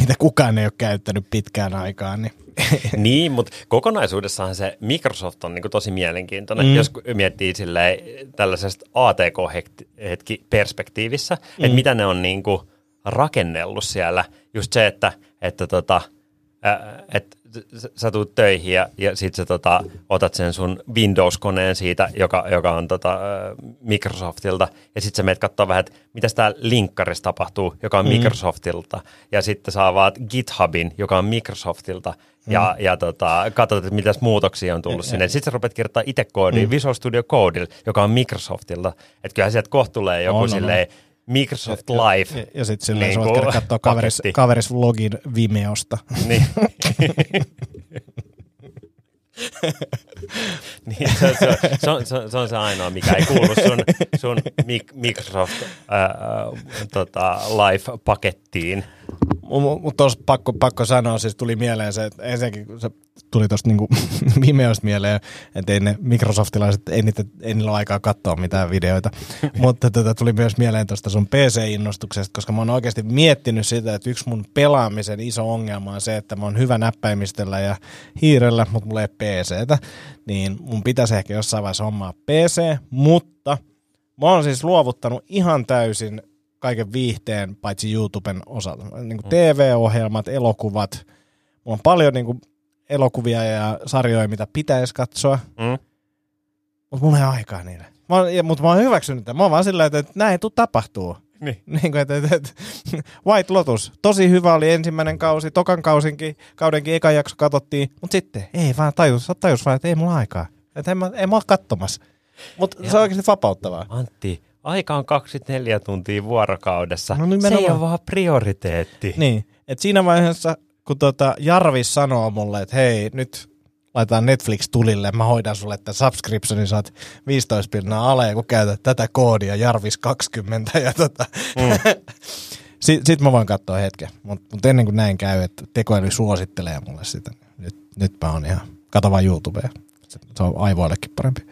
mitä kukaan ei ole käyttänyt pitkään aikaan, niin <laughs> Niin, mutta kokonaisuudessaan se Microsoft on niin tosi mielenkiintoinen, Mm. jos miettii silleen, tällaisesta ATK-perspektiivissä, mm. että mitä ne on niin kuin rakennellut siellä. Just se, että, että tota, että sä- tuut töihin ja, ja sit sä tota, otat sen sun Windows-koneen siitä, joka, joka on tota, Microsoftilta, ja sitten sä menet katsoa vähän, että mitä täällä linkkarissa tapahtuu, joka on Mm. mm. Microsoftilta, ja sitten sä avaat GitHubin, joka on Microsoftilta, ja, ja tota, katsot, että mitäs muutoksia on tullut Ja- sinne. Sitten sä rupeat kirjoittaa itse koodia Mm. mm. Visual Studio Codella, joka on Microsoftilta. Että kyllähän sieltä kohta tulee joku On, on, on. Microsoft Live. Ja, ja sitten silleen Niin kuin katsoa kaveris, kaveris vlogin Vimeosta. Niin. <laughs> niin, se, se, se, on, se, se on se ainoa, mikä ei kuulu sun, sun Mic- Microsoft ää, tota, Live-pakettiin. Mutta tuossa pakko, pakko sanoa, siis tuli mieleen se, että ensinnäkin se tuli tuosta niinku <laughs> Vimeosta mieleen, että ei ne Microsoftilaiset, ei, niitä, ei niillä ole aikaa katsoa mitään videoita. <laughs> Mutta tota, tuli myös mieleen tuosta sun PC-innostuksesta, koska mä oon oikeasti miettinyt sitä, että yksi mun pelaamisen iso ongelma on se, että mä oon hyvä näppäimistöllä ja hiirellä, mutta mulla ei PCtä. Niin mun pitäisi ehkä jossain vaiheessa hommaa PC, mutta mä oon siis luovuttanut ihan täysin kaiken viihteen, paitsi YouTuben osalta. Niin kuin TV-ohjelmat, elokuvat. Mulla on paljon niin kuin elokuvia ja sarjoja, mitä pitäisi katsoa, Mm. mutta mulla ei ole aikaa niille. Mä oon, ja, mutta mä oon hyväksynyt tämän. Mä oon vaan sillä että, että näin ei tule tapahtuu. Niin. <laughs> Niin kuin, että, että, että, White Lotus, tosi hyvä oli ensimmäinen kausi, tokan kausinkin, kaudenkin eka jakso katsottiin, mutta sitten ei vaan tajus, tajus vaan, että ei mulla aikaa. Että en mä, en mä ole katsomassa. Mutta se on oikeasti vapauttavaa. Antti, aika on 24 tuntia vuorokaudessa. No se ei ole vaan prioriteetti. Niin, että siinä vaiheessa, kun tota Jarvis sanoo mulle, että hei, nyt laitetaan Netflix tulille, mä hoidan sulle tämän subscriptionin, saat 15 pinnaa alle, kun käytät tätä koodia Jarvis 20 ja tota, mm. <laughs> sitten sit mä voin katsoa hetken, mutta mut ennen kuin näin käy, että tekoäly suosittelee mulle sitä, niin nyt, nyt mä oon ihan, kato vaan YouTubea, se, se on aivoillekin parempi.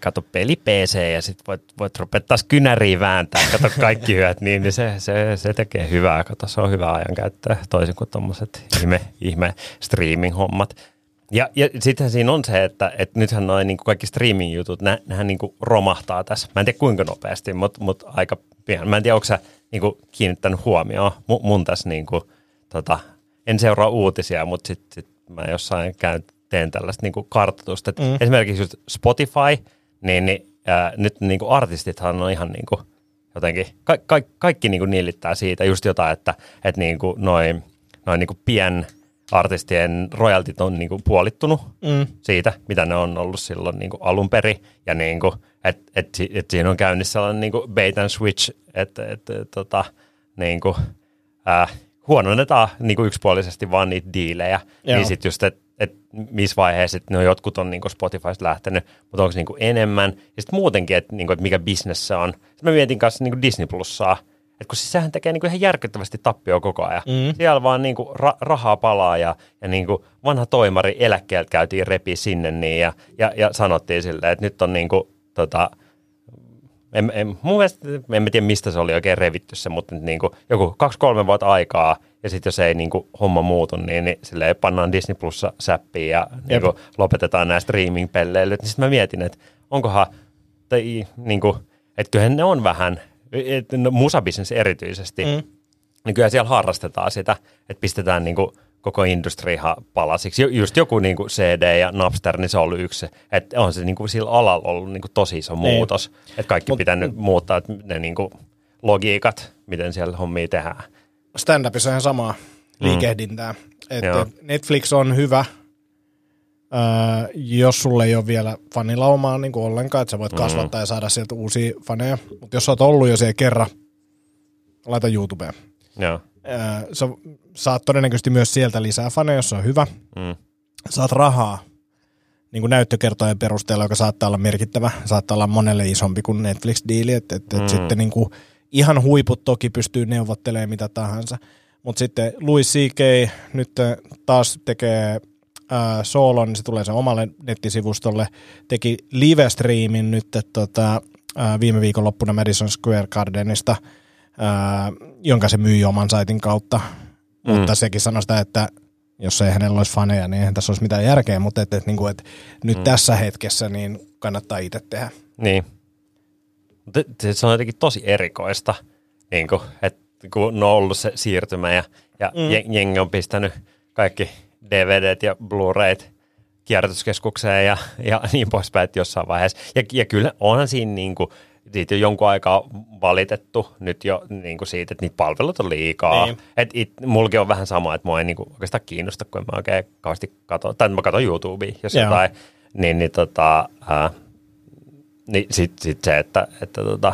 Kato peli PC ja sitten voit, voit rupea taas kynäriin vääntää, kato kaikki hyöt, niin, niin se, se, se, tekee hyvää. Kato, se on hyvä ajankäyttöä, toisin kuin tuommoiset ihme, ihme streaming-hommat. Ja, ja sitten siinä on se, että, että nythän noin niin kaikki streaming-jutut, nä, nehän niin romahtaa tässä. Mä en tiedä kuinka nopeasti, mutta, mutta aika pian. Mä en tiedä, onko sä niin kiinnittänyt huomioon mun, mun tässä, niin kuin, tota, en seuraa uutisia, mutta sitten sit mä jossain käyn, teen tällaista niin kartoitusta. Mm. Esimerkiksi just Spotify, niin, niin ää, nyt niin kuin artistithan on ihan niin kuin, jotenkin, ka, ka, kaikki niin kuin nillittää siitä just jotain, että, että niin kuin noin, noin niin kuin pien artistien royaltit on niin kuin puolittunut Mm. siitä, mitä ne on ollut silloin niin kuin alun perin. Ja niin kuin, et, et, et siinä on käynnissä sellainen niin kuin bait and switch, että et, et, tota, niin kuin, äh, huononnetaan niin kuin yksipuolisesti vaan niitä diilejä. Joo. Niin sitten just, että et missä vaiheessa, että no jotkut on niin Spotifysta lähtenyt, mutta onko niin enemmän. Ja sitten muutenkin, että niin kuin, että mikä business se on. Sitten mä mietin kanssa niin Disney Plussaa, että kun siis sehän tekee niin kuin ihan järkyttävästi tappioa koko ajan. Mm. Siellä vaan niin kuin ra- rahaa palaa ja, ja niin kuin vanha toimari eläkkeeltä käytiin repi sinne niin ja, ja, ja sanottiin silleen, että nyt on niin kuin, tota, en, en, mun mielestä, en tiedä mistä se oli oikein revitty se, mutta nyt niin kuin joku kaksi-kolme vuotta aikaa ja sitten jos ei niin kuin homma muutu, niin, niin silleen pannaan Disney Plussa säppiin ja niin kuin lopetetaan nämä streaming-pelleilyt. Niin sitten mä mietin, että onkohan, tai, niin kuin, että kyllähän ne on vähän, et, no, musabisnes erityisesti, Mm. niin kyllä siellä harrastetaan sitä, että pistetään niin kuin koko industri ihan palasiksi. Ju- Just joku niin kuin CD ja Napster, niin se on ollut yksi. Että on se niin kuin sillä alalla ollut niin kuin tosi iso Niin. muutos. Että kaikki Mut- pitänyt muuttaa, että ne niin kuin logiikat, miten siellä hommia tehdään. Stand-upissa ihan samaa liikehdintää. Et, Joo. et Netflix on hyvä, öö, jos sulle ei ole vielä fanilaumaa niin kuin ollenkaan, että sä voit kasvattaa ja saada sieltä uusia faneja. Mutta jos sä oot ollut jo siellä kerran, laita YouTubeen. Joo. Öö, sä saat todennäköisesti myös sieltä lisää faneja, jos se on hyvä. Mm. Saat rahaa niin kuin näyttökertojen perusteella, joka saattaa olla merkittävä, saattaa olla monelle isompi kuin Netflix-diili, että et, et Mm. sitten niin kuin ihan huiput toki pystyy neuvottelemaan mitä tahansa, mutta sitten Louis C.K. nyt taas tekee äh, soolon, niin se tulee sen omalle nettisivustolle, teki live-streamin nyt tota, äh, viime viikon loppuna Madison Square Gardenista, äh, jonka se myi oman saitin kautta, Mm. mutta sekin sanoi sitä, että jos ei hänellä olisi faneja, niin eihän tässä olisi mitään järkeä, mutta et, et, niin kuin, et nyt mm. tässä hetkessä niin kannattaa itse tehdä. Niin. Se- on jotenkin tosi erikoista, niin kuin, että kun on ollut se siirtymä ja, ja mm. jengi on pistänyt kaikki DVDt ja Blu-rayt kierrätyskeskukseen ja, ja <laughs> niin poispäin, että jossain vaiheessa. Ja, ja kyllä onhan siinä niin kuin, siitä jo jonkun aikaa valitettu nyt jo niin kuin siitä, että niitä palvelut on liikaa. Niin. Et it, mulki on vähän sama, että mua ei niin kuin oikeastaan kiinnosta, kun mä oikein kauheasti katso, tai mä katson YouTubea, jos Joo. jotain, niin, niin tota, ää, niin sitten sit se, että, että tota,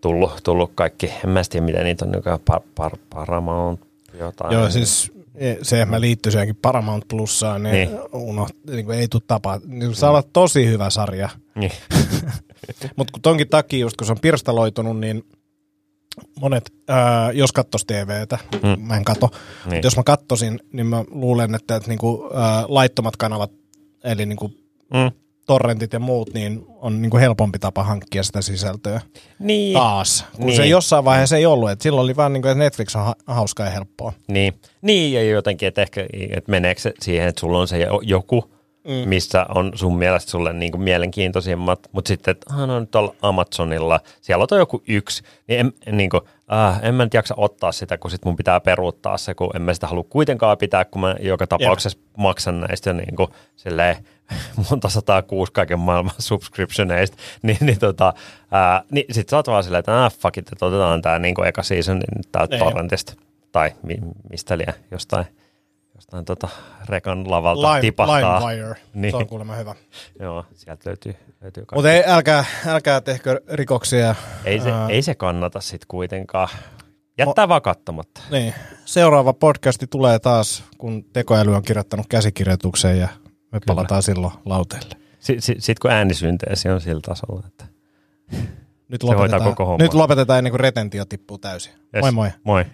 tullut, tullut kaikki, en mä tiedä miten niitä on nykyään, par, par, Paramount jotain. Joo, siis e, se, että mä liittyisin johonkin Paramount Plussaan, niin, Niin. Unoht, niin kuin ei tule tapaa. Niin saa olla tosi hyvä sarja. Niin. <laughs> Mutta kun tonkin takia, just kun se on pirstaloitunut, niin monet, äh, jos kattos TVtä, Mm. mä en kato, Niin. niin. jos mä kattosin, niin mä luulen, että, että niinku, äh, laittomat kanavat, eli niinku Mm. Torrentit ja muut, niin on niinku helpompi tapa hankkia sitä sisältöä Niin. taas. Kun Niin. se jossain vaiheessa ei ollut, että silloin oli vaan niinku, että Netflix on ha- hauskaa ja helppoa. Niin. niin, ja jotenkin, että ehkä että meneekö se siihen, että sulla on se jo- joku, mm. missä on sun mielestä sulle niin kuin mielenkiintoisimmat, mutta sitten, että ah, no nyt tuolla Amazonilla, siellä on joku yksi, niin en, niin kuin, ah, en mä nyt jaksa ottaa sitä, kun sit mun pitää peruuttaa se, kun en mä sitä halua kuitenkaan pitää, kun mä joka tapauksessa maksan näistä niin kuin, silleen, <laughs> monta sataa kuusi kaiken maailman <laughs> subscriptioneista, <laughs> niin, niin, tota, ää, niin sit sä oot vaan silleen, että ah, fuck it, että otetaan tää niin eka season niin täältä Niin. torrentista, tai mi, mistä liian, jostain tota rekan lavalta Lime, tipahtaa. LimeWire, Niin. se on kuulemma hyvä. Joo, sieltä löytyy, löytyy. Mutta ei, älkää, älkää tehkö rikoksia. ei, se, Ää, ei se kannata sitten kuitenkaan. Jättää vaan katsomatta. Niin. Seuraava podcasti tulee taas, kun tekoäly on kirjoittanut käsikirjoituksen ja me palataan silloin lauteelle. Sitten sit, sit kun äänisynteesi on sillä tasolla, että Nyt lopetetaan, koko homman. nyt lopetetaan ennen kuin retentio tippuu täysin. Yes. Moi moi. moi.